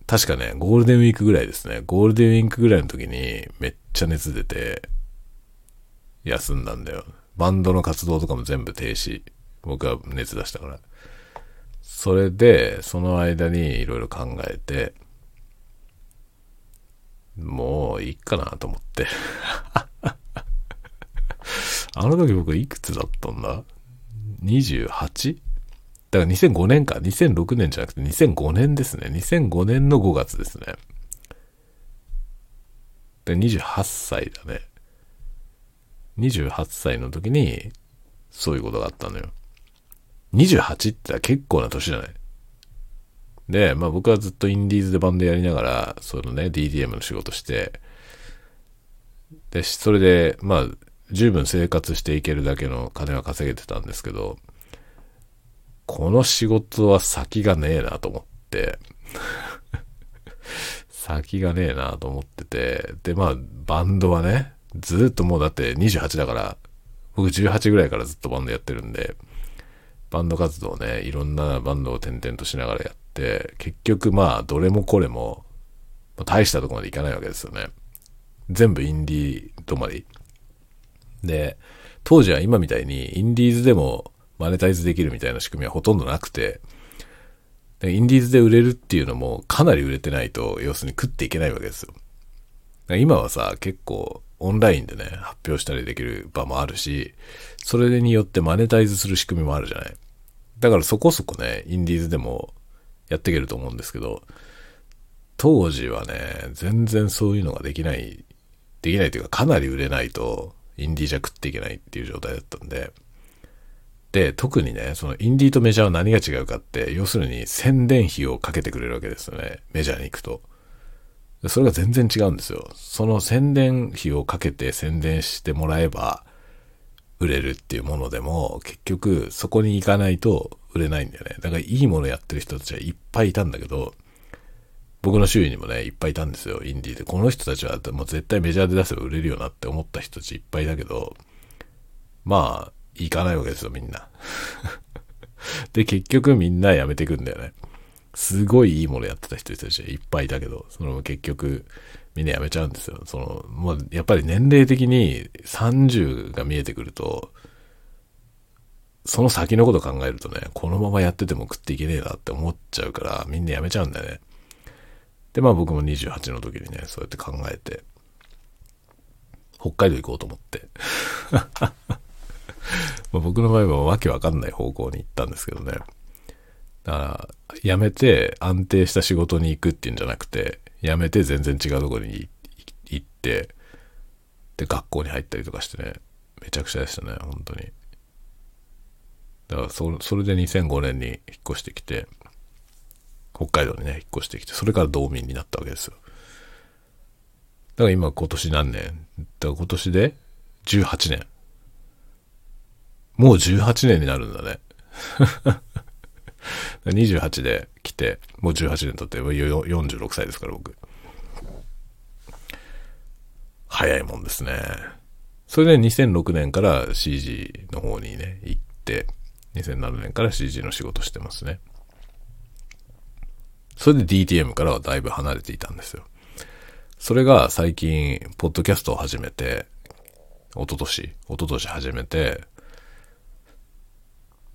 確かね、ゴールデンウィークぐらいですね。ゴールデンウィークぐらいの時にめっちゃ熱出て、休んだんだよ。バンドの活動とかも全部停止。僕は熱出したから。それで、その間にいろいろ考えて、もういいかなと思って [laughs] あの時僕いくつだったんだ？28? だから2005年か。2006年じゃなくて2005年ですね。2005年の5月ですね。で、28歳だね。28歳の時に、そういうことがあったのよ。28って結構な年じゃないで、まあ僕はずっとインディーズでバンドやりながら、そのね、DDM の仕事して、で、それで、まあ、十分生活していけるだけの金は稼げてたんですけど、この仕事は先がねえなと思って [laughs] 先がねえなと思ってて、で、まあ、バンドはね、ずっともうだって28だから、僕18ぐらいからずっとバンドやってるんで、バンド活動ね、いろんなバンドを転々としながらやって、結局まあ、どれもこれも、大したとこまでいかないわけですよね。全部インディー止まり。で、当時は今みたいにインディーズでもマネタイズできるみたいな仕組みはほとんどなくて、でインディーズで売れるっていうのもかなり売れてないと、要するに食っていけないわけですよ。今はさ、結構オンラインでね、発表したりできる場もあるし、それによってマネタイズする仕組みもあるじゃない。だからそこそこね、インディーズでもやっていけると思うんですけど、当時はね、全然そういうのができない、できないというかかなり売れないと、インディーじゃ食っていけないっていう状態だったん、で、で特にね、そのインディーとメジャーは何が違うかって、要するに宣伝費をかけてくれるわけですよね。メジャーに行くと。それが全然違うんですよ。その宣伝費をかけて宣伝してもらえば売れるっていうものでも、結局そこに行かないと売れないんだよね。だからいいものやってる人たちはいっぱいいたんだけど、僕の周囲にもね、いっぱいいたんですよ、インディーで。この人たちはもう絶対メジャーで出せば売れるよなって思った人たちいっぱいだけど、まあ、行かないわけですよ、みんな。[laughs] で、結局みんな辞めてくんだよね。すごいいいものやってた人たちいっぱいいたけど、その結局みんな辞めちゃうんですよ。その、もうやっぱり年齢的に30が見えてくると、その先のこと考えるとね、このままやってても食っていけねえなって思っちゃうから、みんな辞めちゃうんだよね。で、まあ僕も28の時にね、そうやって考えて、北海道行こうと思ってま僕の場合はわけわかんない方向に行ったんですけどね。だから、辞めて安定した仕事に行くっていうんじゃなくて、辞めて全然違うところに行って、で、学校に入ったりとかしてね、めちゃくちゃでしたね、本当に。だからそ、それで2005年に引っ越してきて、北海道にね、引っ越してきて、それから道民になったわけですよ。だから今今年何年？だから今年で18年。もう18年になるんだね。[laughs] 28で来て、もう18年経って46歳ですから僕。早いもんですね。それで2006年から CG の方にね、行って、2007年から CG の仕事してますね。それで DTM からはだいぶ離れていたんですよ。それが最近、ポッドキャストを始めて、一昨年、一昨年始めて、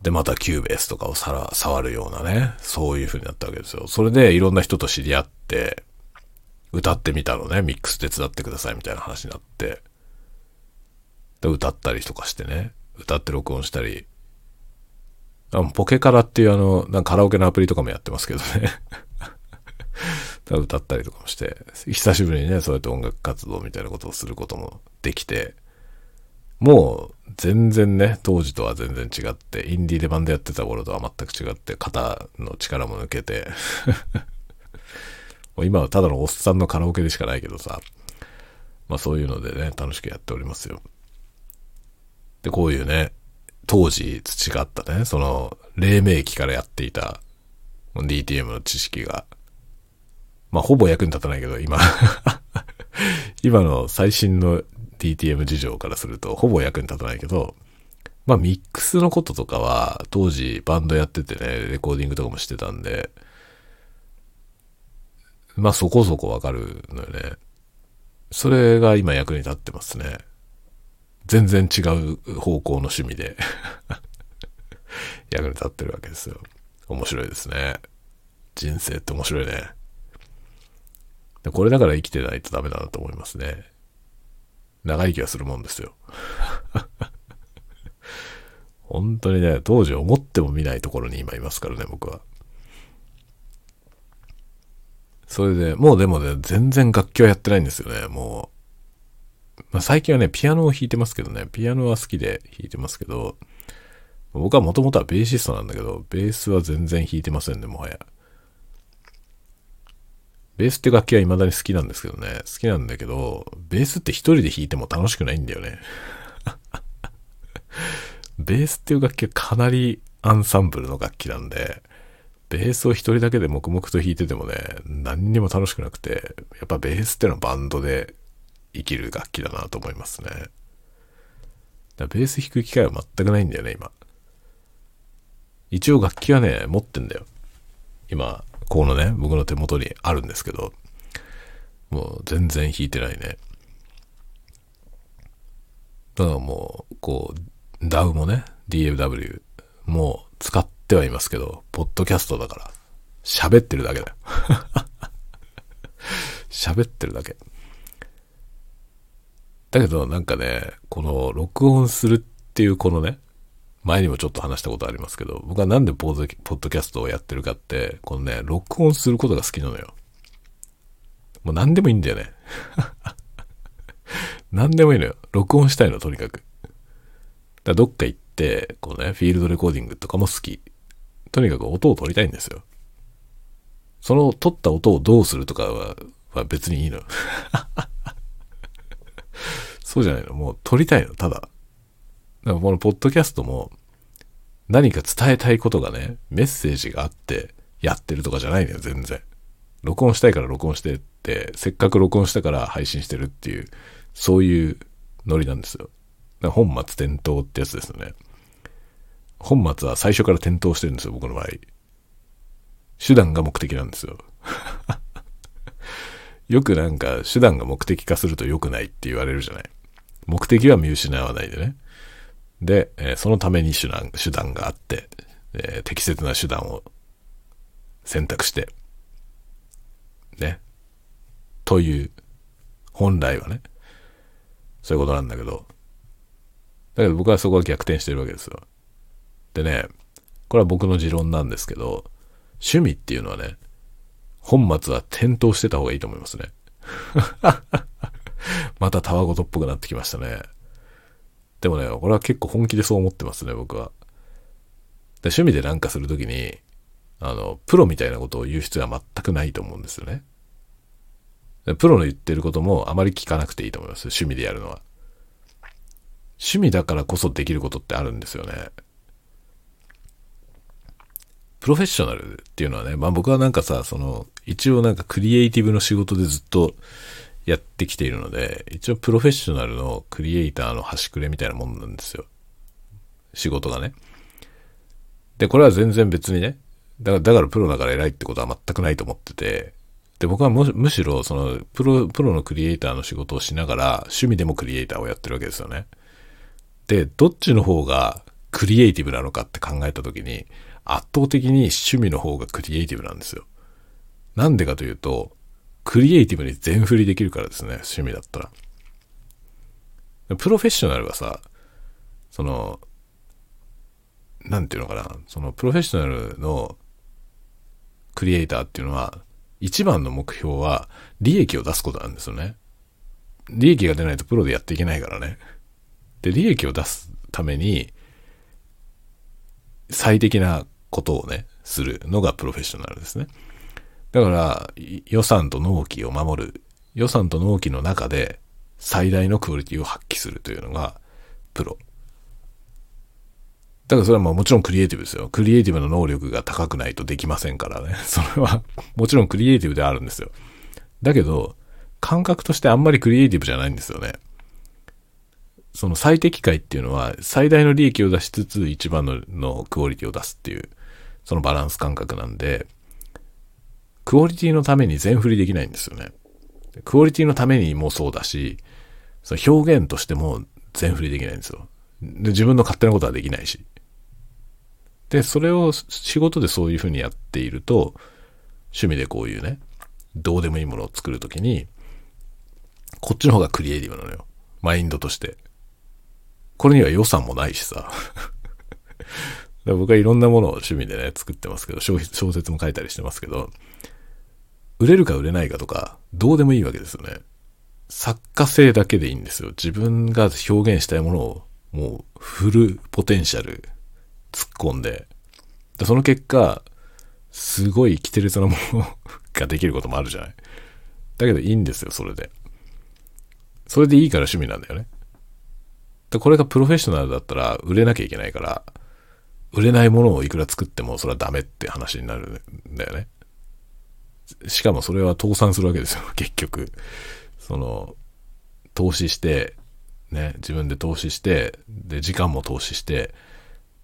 で、また Cubase とかをさら、触るようなね、そういう風になったわけですよ。それでいろんな人と知り合って、歌ってみたのね、ミックス手伝ってくださいみたいな話になって、で、歌ったりとかしてね、歌って録音したり、あポケカラっていうあの、なんかカラオケのアプリとかもやってますけどね。[laughs] 歌ったりとかもして、久しぶりにね、そうやって音楽活動みたいなことをすることもできて、もう全然ね、当時とは全然違って、インディーでバンドやってた頃とは全く違って、肩の力も抜けて。[laughs] もう今はただのおっさんのカラオケでしかないけどさ、まあそういうのでね、楽しくやっておりますよ。で、こういうね、当時培ったね、その、黎明期からやっていた DTM の知識が、まあほぼ役に立たないけど、今。[laughs] 今の最新の DTM 事情からするとほぼ役に立たないけど、まあミックスのこととかは当時バンドやっててね、レコーディングとかもしてたんで、まあそこそこわかるのよね。それが今役に立ってますね。全然違う方向の趣味で [laughs] 役に立ってるわけですよ。面白いですね。人生って面白いね。これだから生きてないとダメだなと思いますね。長生きはするもんですよ。[laughs] 本当にね、当時思ってもみないところに今いますからね、僕は。それで、もうでもね、全然楽器はやってないんですよね、もう。まあ、最近はね、ピアノを弾いてますけどね、ピアノは好きで弾いてますけど、僕はもともとはベーシストなんだけど、ベースは全然弾いてませんね、もはや。ベースって楽器は未だに好きなんですけどね、好きなんだけど、ベースって一人で弾いても楽しくないんだよね。[laughs] ベースっていう楽器はかなりアンサンブルの楽器なんで、ベースを一人だけで黙々と弾いててもね、何にも楽しくなくて、やっぱベースってのはバンドで生きる楽器だなと思いますね。だベース弾く機会は全くないんだよね、今。一応楽器はね、持ってんだよ。今、このね、僕の手元にあるんですけど、もう全然弾いてないね。だからもう、こう、DAW もね、DAW も使ってはいますけど、ポッドキャストだから、喋ってるだけだよ。[laughs] 喋ってるだけ。だけどなんかね、この録音するっていうこのね、前にもちょっと話したことありますけど、僕はなんでポッドキャストをやってるかって、このね、録音することが好きなのよ。もう何でもいいんだよね。[laughs] 何でもいいのよ。録音したいの、とにかく。だどっか行って、このね、フィールドレコーディングとかも好き。とにかく音を取りたいんですよ。その取った音をどうするとかは、は別にいいの。[laughs] そうじゃないの。もう撮りたいの、ただ。だからこのポッドキャストも何か伝えたいことがね、メッセージがあってやってるとかじゃないのよ、全然。録音したいから録音してって、せっかく録音したから配信してるっていう、そういうノリなんですよ。本末転倒ってやつですよね。本末は最初から転倒してるんですよ、僕の場合。手段が目的なんですよ。[laughs] よくなんか手段が目的化すると良くないって言われるじゃない。目的は見失わないでね。で、え、そのために手段、手段があって、え、適切な手段を選択して、ね。という、本来はね、そういうことなんだけど、だけど僕はそこは逆転してるわけですよ。でね、これは僕の持論なんですけど、趣味っていうのはね、本末は転倒してた方がいいと思いますね。[laughs] またたわごとっぽくなってきましたね。でもね、俺は結構本気でそう思ってますね、僕は。で趣味でなんかするときに、あの、プロみたいなことを言う必要は全くないと思うんですよね。プロの言ってることもあまり聞かなくていいと思います。趣味でやるのは。趣味だからこそできることってあるんですよね。プロフェッショナルっていうのはね、まあ僕はなんかさ、その、一応なんかクリエイティブの仕事でずっとやってきているので、一応プロフェッショナルのクリエイターの端くれみたいなもんなんですよ。仕事がね。で、これは全然別にね、だから、だからプロだから偉いってことは全くないと思ってて、で、僕はむしろ、その、プロ、プロのクリエイターの仕事をしながら、趣味でもクリエイターをやってるわけですよね。で、どっちの方がクリエイティブなのかって考えたときに、圧倒的に趣味の方がクリエイティブなんですよ。なんでかというと、クリエイティブに全振りできるからですね、趣味だったら。プロフェッショナルはさ、その、なんていうのかな、そのプロフェッショナルのクリエイターっていうのは、一番の目標は利益を出すことなんですよね。利益が出ないとプロでやっていけないからね。で、利益を出すために、最適なことをね、するのがプロフェッショナルですね。だから、予算と納期を守る。予算と納期の中で最大のクオリティを発揮するというのがプロ。だからそれはまあもちろんクリエイティブですよ。クリエイティブの能力が高くないとできませんからね。[laughs] それはもちろんクリエイティブであるんですよ。だけど、感覚としてあんまりクリエイティブじゃないんですよね。その最適解っていうのは最大の利益を出しつつ一番ののクオリティを出すっていう、そのバランス感覚なんで、クオリティのために全振りできないんですよね。クオリティのためにもそうだし、その表現としても全振りできないんですよ。で自分の勝手なことはできないし。で、それを仕事でそういうふうにやっていると、趣味でこういうね、どうでもいいものを作るときに、こっちの方がクリエイティブなのよ。マインドとして。これには予算もないしさ。[laughs] 僕はいろんなものを趣味でね、作ってますけど、小説も書いたりしてますけど、売れるか売れないかとか、どうでもいいわけですよね。作家性だけでいいんですよ。自分が表現したいものを、もう、フルポテンシャル突っ込んで、でその結果、すごい奇烈なものができることもあるじゃない。だけどいいんですよ、それで。それでいいから趣味なんだよね。で、これがプロフェッショナルだったら売れなきゃいけないから、売れないものをいくら作ってもそれはダメって話になるんだよね。しかもそれは倒産するわけですよ、[laughs] 結局。その、投資して、ね、自分で投資して、で、時間も投資して、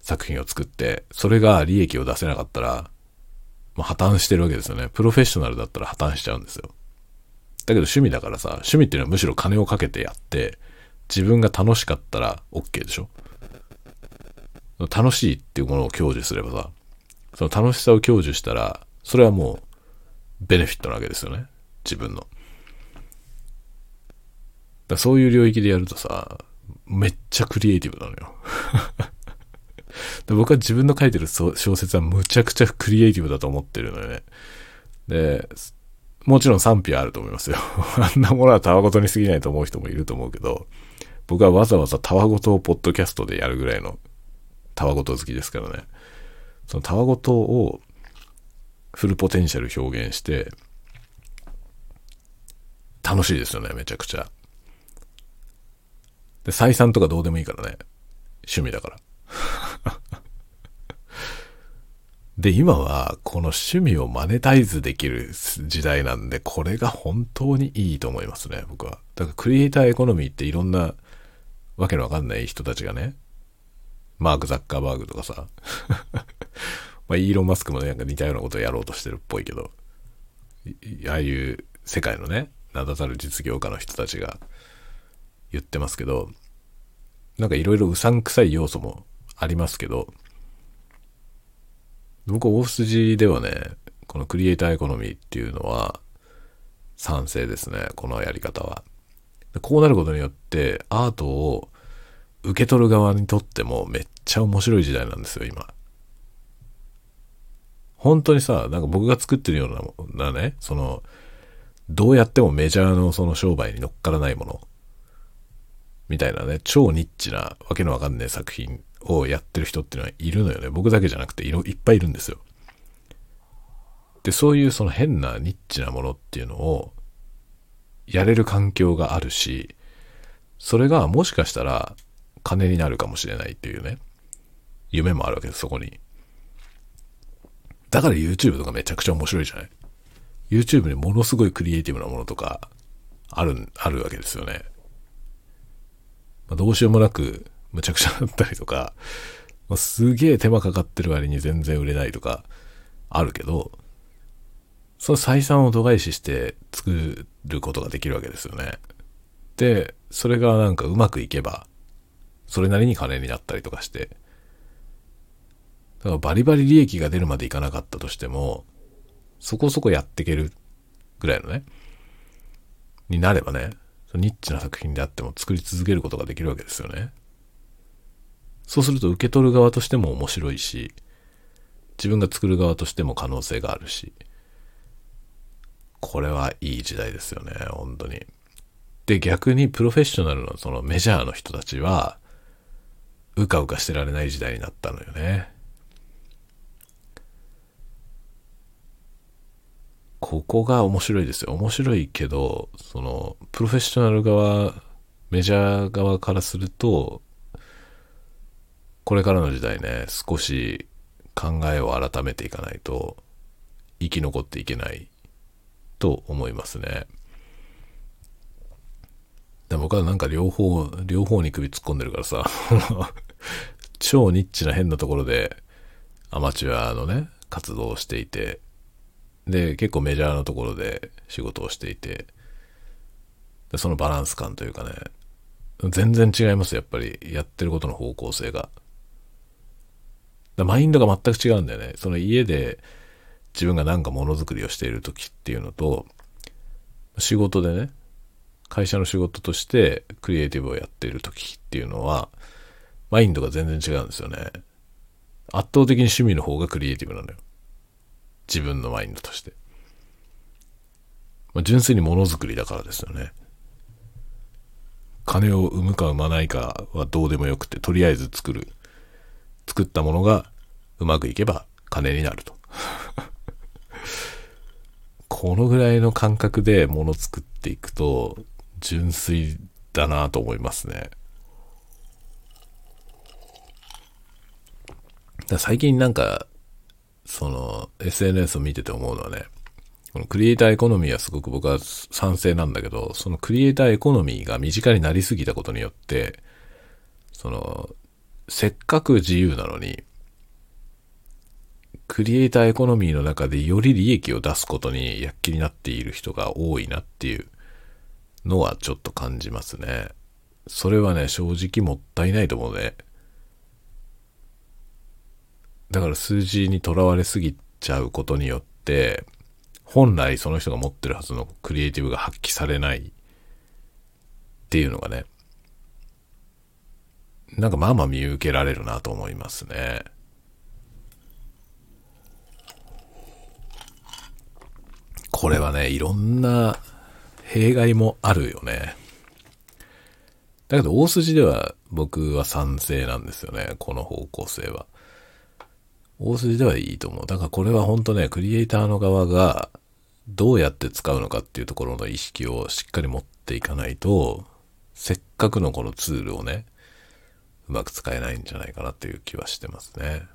作品を作って、それが利益を出せなかったら、まあ、破綻してるわけですよね。プロフェッショナルだったら破綻しちゃうんですよ。だけど趣味だからさ、趣味っていうのはむしろ金をかけてやって、自分が楽しかったら OK でしょ楽しいっていうものを享受すればさ、その楽しさを享受したら、それはもう、ベネフィットなわけですよね。自分の。だそういう領域でやるとさ、めっちゃクリエイティブなのよ。[laughs] で僕は自分の書いてる小説はむちゃくちゃクリエイティブだと思ってるのよね。で、もちろん賛否はあると思いますよ。[laughs] あんなものはたわごとに過ぎないと思う人もいると思うけど、僕はわざわざたわごとをポッドキャストでやるぐらいのたわごと好きですからね。そのたわごとをフルポテンシャル表現して、楽しいですよね、めちゃくちゃ。で、採算とかどうでもいいからね。趣味だから。[laughs] で、今はこの趣味をマネタイズできる時代なんで、これが本当にいいと思いますね、僕は。だからクリエイターエコノミーっていろんなわけのわかんない人たちがね、マーク・ザッカーバーグとかさ、まあ、イーロン・マスクもね、なんか似たようなことをやろうとしてるっぽいけど、ああいう世界のね、名だたる実業家の人たちが言ってますけど、なんかいろいろうさんくさい要素もありますけど、僕大筋ではね、このクリエイターエコノミーっていうのは賛成ですね、このやり方は。こうなることによってアートを受け取る側にとってもめっちゃ面白い時代なんですよ、今。本当にさ、なんか僕が作ってるようなね、その、どうやってもメジャーのその商売に乗っからないもの、みたいなね、超ニッチなわけのわかんない作品をやってる人っていうのはいるのよね。僕だけじゃなくていろいっぱいいるんですよ。で、そういうその変なニッチなものっていうのをやれる環境があるし、それがもしかしたら金になるかもしれないっていうね、夢もあるわけです、そこに。だから YouTube とかめちゃくちゃ面白いじゃない ?YouTube にものすごいクリエイティブなものとかある、あるわけですよね。まあ、どうしようもなくむちゃくちゃだったりとか、まあ、すげえ手間かかってる割に全然売れないとかあるけど、その採算を度外視して作ることができるわけですよね。で、それがなんかうまくいけば、それなりに金になったりとかして、だからバリバリ利益が出るまでいかなかったとしても、そこそこやっていけるぐらいのね、になればね、ニッチな作品であっても作り続けることができるわけですよね。そうすると受け取る側としても面白いし、自分が作る側としても可能性があるし、これはいい時代ですよね、本当に。で、逆にプロフェッショナルのそのメジャーの人たちは、うかうかしてられない時代になったのよね。ここが面白いですよ。面白いけど、その、プロフェッショナル側、メジャー側からすると、これからの時代ね、少し考えを改めていかないと、生き残っていけないと思いますね。で僕はなんか両方、両方に首突っ込んでるからさ、[laughs] 超ニッチな変なところでアマチュアのね、活動をしていて、で、結構メジャーなところで仕事をしていて、でそのバランス感というかね、全然違います、やっぱり。やってることの方向性が。だマインドが全く違うんだよね。その家で自分がなんかものづくりをしている時っていうのと、仕事でね、会社の仕事としてクリエイティブをやっている時っていうのは、マインドが全然違うんですよね。圧倒的に趣味の方がクリエイティブなのよ。自分のマインドとして。まあ、純粋にものづくりだからですよね。金を生むか生まないかはどうでもよくて、とりあえず作る。作ったものがうまくいけば金になると。[laughs] このぐらいの感覚で物作っていくと、純粋だなと思いますね。最近なんか、その SNS を見てて思うのはね、このクリエイターエコノミーはすごく僕は賛成なんだけど、そのクリエイターエコノミーが身近になりすぎたことによって、その、せっかく自由なのに、クリエイターエコノミーの中でより利益を出すことに躍起になっている人が多いなっていうのはちょっと感じますね。それはね、正直もったいないと思うね。だから数字にとらわれすぎちゃうことによって、本来その人が持ってるはずのクリエイティブが発揮されないっていうのがね、なんかまあまあ見受けられるなと思いますね。これはね、いろんな弊害もあるよね。だけど大筋では僕は賛成なんですよね。この方向性は。大筋ではいいと思う。だからこれは本当ね、クリエイターの側がどうやって使うのかっていうところの意識をしっかり持っていかないと、せっかくのこのツールをね、うまく使えないんじゃないかなっていう気はしてますね。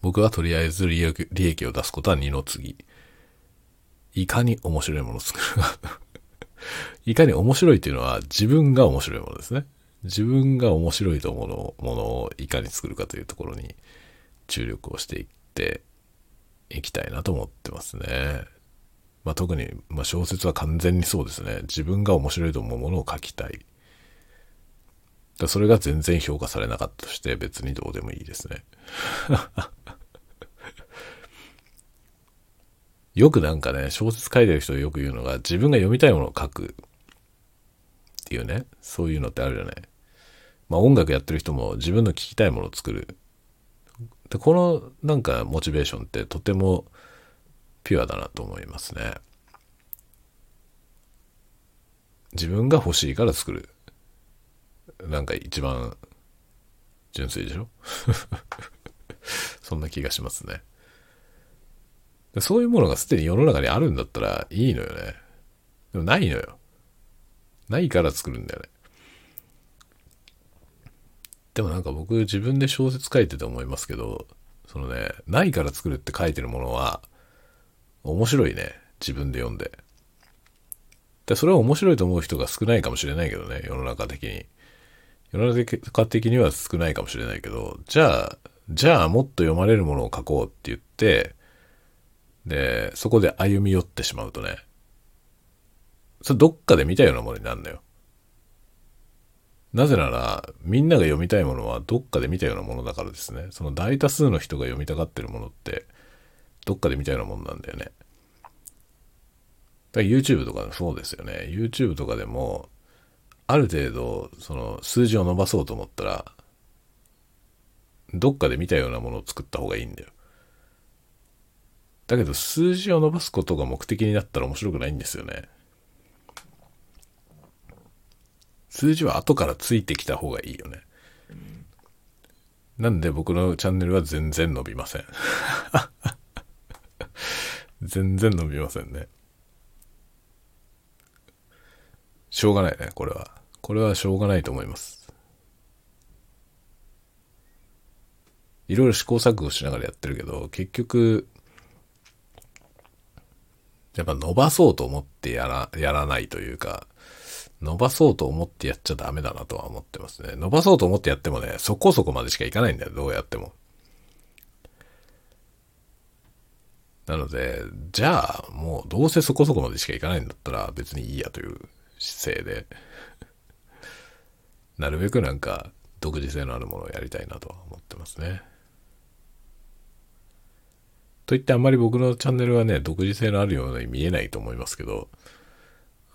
僕はとりあえず利益利益を出すことは二の次。いかに面白いものを作るかいかに面白いっていうのは自分が面白いものですね。自分が面白いと思うものをいかに作るかというところに注力をしていっていきたいなと思ってますね。まあ、特に、まあ、小説は完全にそうですね。自分が面白いと思うものを書きたい。それが全然評価されなかったとして別にどうでもいいですね。[laughs] よくなんかね、小説書いてる人よく言うのが、自分が読みたいものを書くっていうね、そういうのってあるじゃない。まあ音楽やってる人も自分の聞きたいものを作る。で、このなんかモチベーションってとてもピュアだなと思いますね。自分が欲しいから作る。なんか一番純粋でしょ？[laughs] そんな気がしますね。そういうものがすでに世の中にあるんだったらいいのよね。でもないのよ。ないから作るんだよね。でもなんか僕自分で小説書いてて思いますけど、そのね、ないから作るって書いてるものは、面白いね。自分で読んで。で、それは面白いと思う人が少ないかもしれないけどね、世の中的に。世の中的には少ないかもしれないけど、じゃあ、じゃあもっと読まれるものを書こうって言って、で、そこで歩み寄ってしまうとね、それどっかで見たようなものになるんだよ。なぜなら、みんなが読みたいものはどっかで見たようなものだからですね。その大多数の人が読みたがってるものって、どっかで見たようなものなんだよね。だから YouTube とかもそうですよね。YouTube とかでも、ある程度、その数字を伸ばそうと思ったら、どっかで見たようなものを作った方がいいんだよ。だけど数字を伸ばすことが目的になったら面白くないんですよね。数字は後からついてきた方がいいよね。なんで僕のチャンネルは全然伸びません。[laughs] 全然伸びませんね。しょうがないね、これは。これはしょうがないと思います。いろいろ試行錯誤しながらやってるけど、結局、やっぱ伸ばそうと思ってやら、やらないというか、伸ばそうと思ってやっちゃダメだなとは思ってますね。伸ばそうと思ってやってもね、そこそこまでしかいかないんだよ、どうやっても。なので、じゃあ、もうどうせそこそこまでしかいかないんだったら別にいいやという姿勢で、[laughs] なるべくなんか独自性のあるものをやりたいなとは思ってますね。といってあんまり僕のチャンネルはね、独自性のあるように見えないと思いますけど、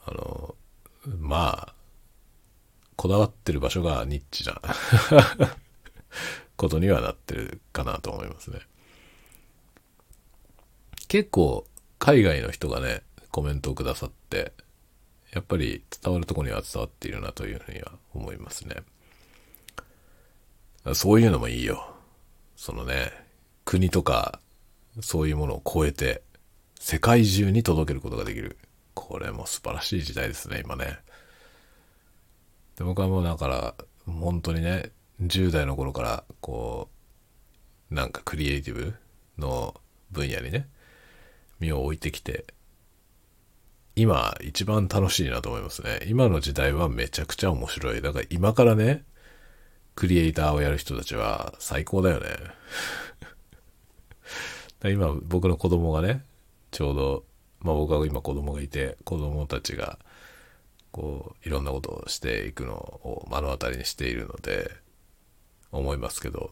あの、まあ、こだわってる場所がニッチなことにはなってるかなと思いますね。結構海外の人がね、コメントをくださって、やっぱり伝わるとこには伝わっているなというふうには思いますね。そういうのもいいよ。そのね、国とか、そういうものを超えて、世界中に届けることができる。これも素晴らしい時代ですね、今ね。で僕はもうだから、本当にね、10代の頃から、こう、なんかクリエイティブの分野にね、身を置いてきて、今一番楽しいなと思いますね。今の時代はめちゃくちゃ面白い。だから今からね、クリエイターをやる人たちは最高だよね。[laughs] 今僕の子供がね、ちょうどまあ僕は今子供がいて、子供たちが、こう、いろんなことをしていくのを目の当たりにしているので、思いますけど、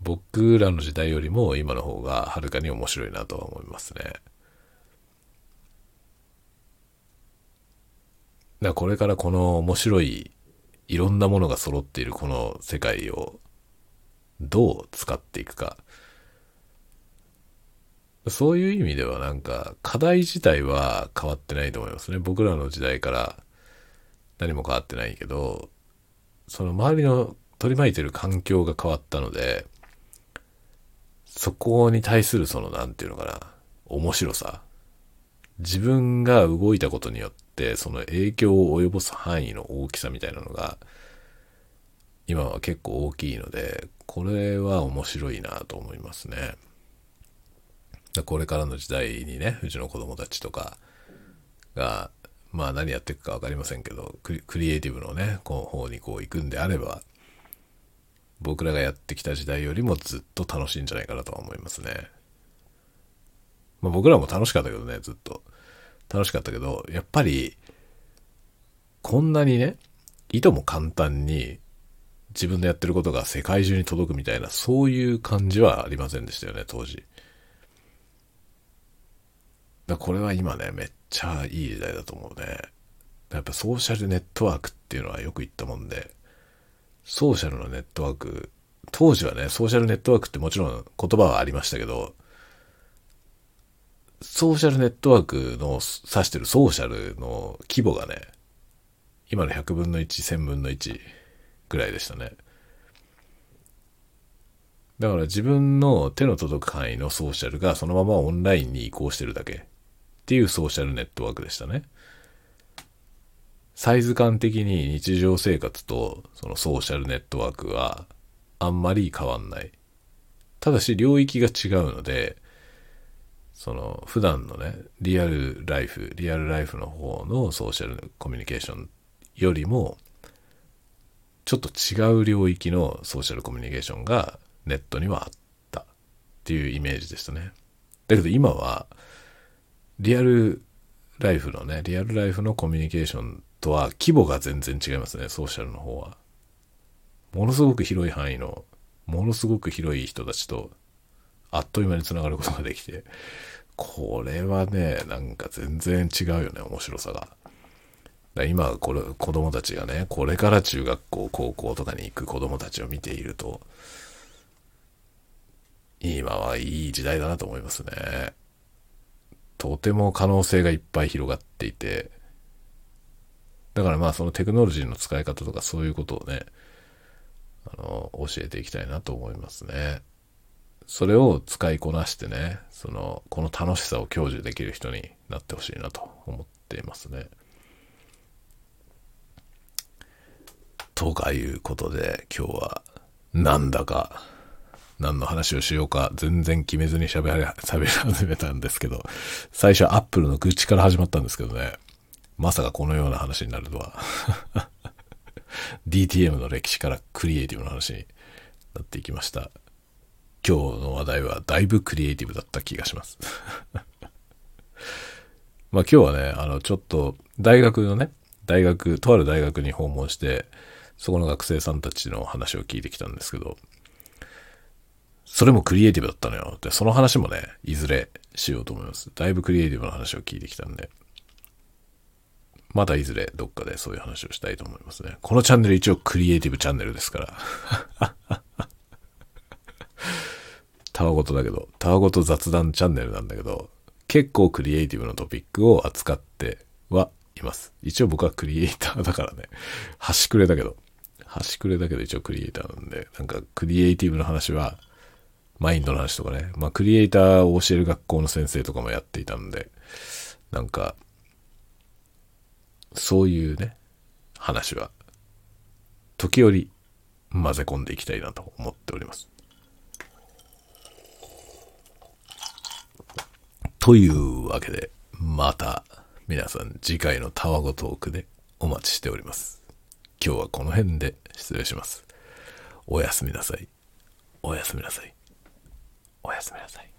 僕らの時代よりも今の方がはるかに面白いなとは思いますね。だからこれからこの面白いいろんなものが揃っているこの世界をどう使っていくか。そういう意味ではなんか課題自体は変わってないと思いますね。僕らの時代から何も変わってないけど、その周りの取り巻いてる環境が変わったので、そこに対するその何て言うのかな、面白さ。自分が動いたことによってその影響を及ぼす範囲の大きさみたいなのが今は結構大きいので、これは面白いなと思いますね。これからの時代にね、うちの子供たちとかが、まあ何やっていくか分かりませんけど、クリエイティブのね、こう方にこう行くんであれば、僕らがやってきた時代よりもずっと楽しいんじゃないかなとは思いますね。まあ僕らも楽しかったけどね、ずっと。楽しかったけど、やっぱり、こんなにね、いとも簡単に自分のやってることが世界中に届くみたいな、そういう感じはありませんでしたよね、当時。だこれは今ね、めっちゃいい時代だと思うね。やっぱソーシャルネットワークっていうのはよく言ったもんで、ソーシャルのネットワーク、当時はね、ソーシャルネットワークってもちろん言葉はありましたけど、ソーシャルネットワークの指してるソーシャルの規模がね、今の100分の1、1000分の1ぐらいでしたね。だから自分の手の届く範囲のソーシャルがそのままオンラインに移行してるだけっていうソーシャルネットワークでしたね。サイズ感的に日常生活とそのソーシャルネットワークはあんまり変わんない。ただし領域が違うので、その普段のね、リアルライフ、リアルライフの方のソーシャルコミュニケーションよりも、ちょっと違う領域のソーシャルコミュニケーションがネットにはあったっていうイメージでしたね。だけど今は、リアルライフのね、リアルライフのコミュニケーションとは規模が全然違いますね、ソーシャルの方は。ものすごく広い範囲の、ものすごく広い人たちと、あっという間につながることができて、これはね、なんか全然違うよね、面白さが。今、これ、子供たちがね、これから中学校、高校とかに行く子供たちを見ていると、今はいい時代だなと思いますね。とても可能性がいっぱい広がっていて、だからまあそのテクノロジーの使い方とかそういうことをね、あの、教えていきたいなと思いますね。それを使いこなしてね、その、この楽しさを享受できる人になってほしいなと思っていますね。とかいうことで今日はなんだか何の話をしようか全然決めずに喋り、[laughs] 喋り始めたんですけど、最初はアップルの愚痴から始まったんですけどね、まさかこのような話になるとは。[laughs] DTM の歴史からクリエイティブの話になっていきました。今日の話題はだいぶクリエイティブだった気がします。[laughs] まあ今日はね、あのちょっと大学のね、大学、とある大学に訪問して、そこの学生さんたちの話を聞いてきたんですけど、それもクリエイティブだったのよ。で、その話もね、いずれしようと思います。だいぶクリエイティブな話を聞いてきたんで、またいずれどっかでそういう話をしたいと思いますね。このチャンネル一応クリエイティブチャンネルですから。[laughs] たわごとだけど、たわごと雑談チャンネルなんだけど、結構クリエイティブなトピックを扱ってはいます。一応僕はクリエイターだからね。端くれだけど。端くれだけど一応クリエイターなんで、なんかクリエイティブの話は、マインドの話とかね。まあクリエイターを教える学校の先生とかもやっていたんで、なんか、そういうね、話は、時折混ぜ込んでいきたいなと思っております。というわけで、また皆さん次回のタワゴトークでお待ちしております。今日はこの辺で失礼します。おやすみなさい。おやすみなさい。おやすみなさい。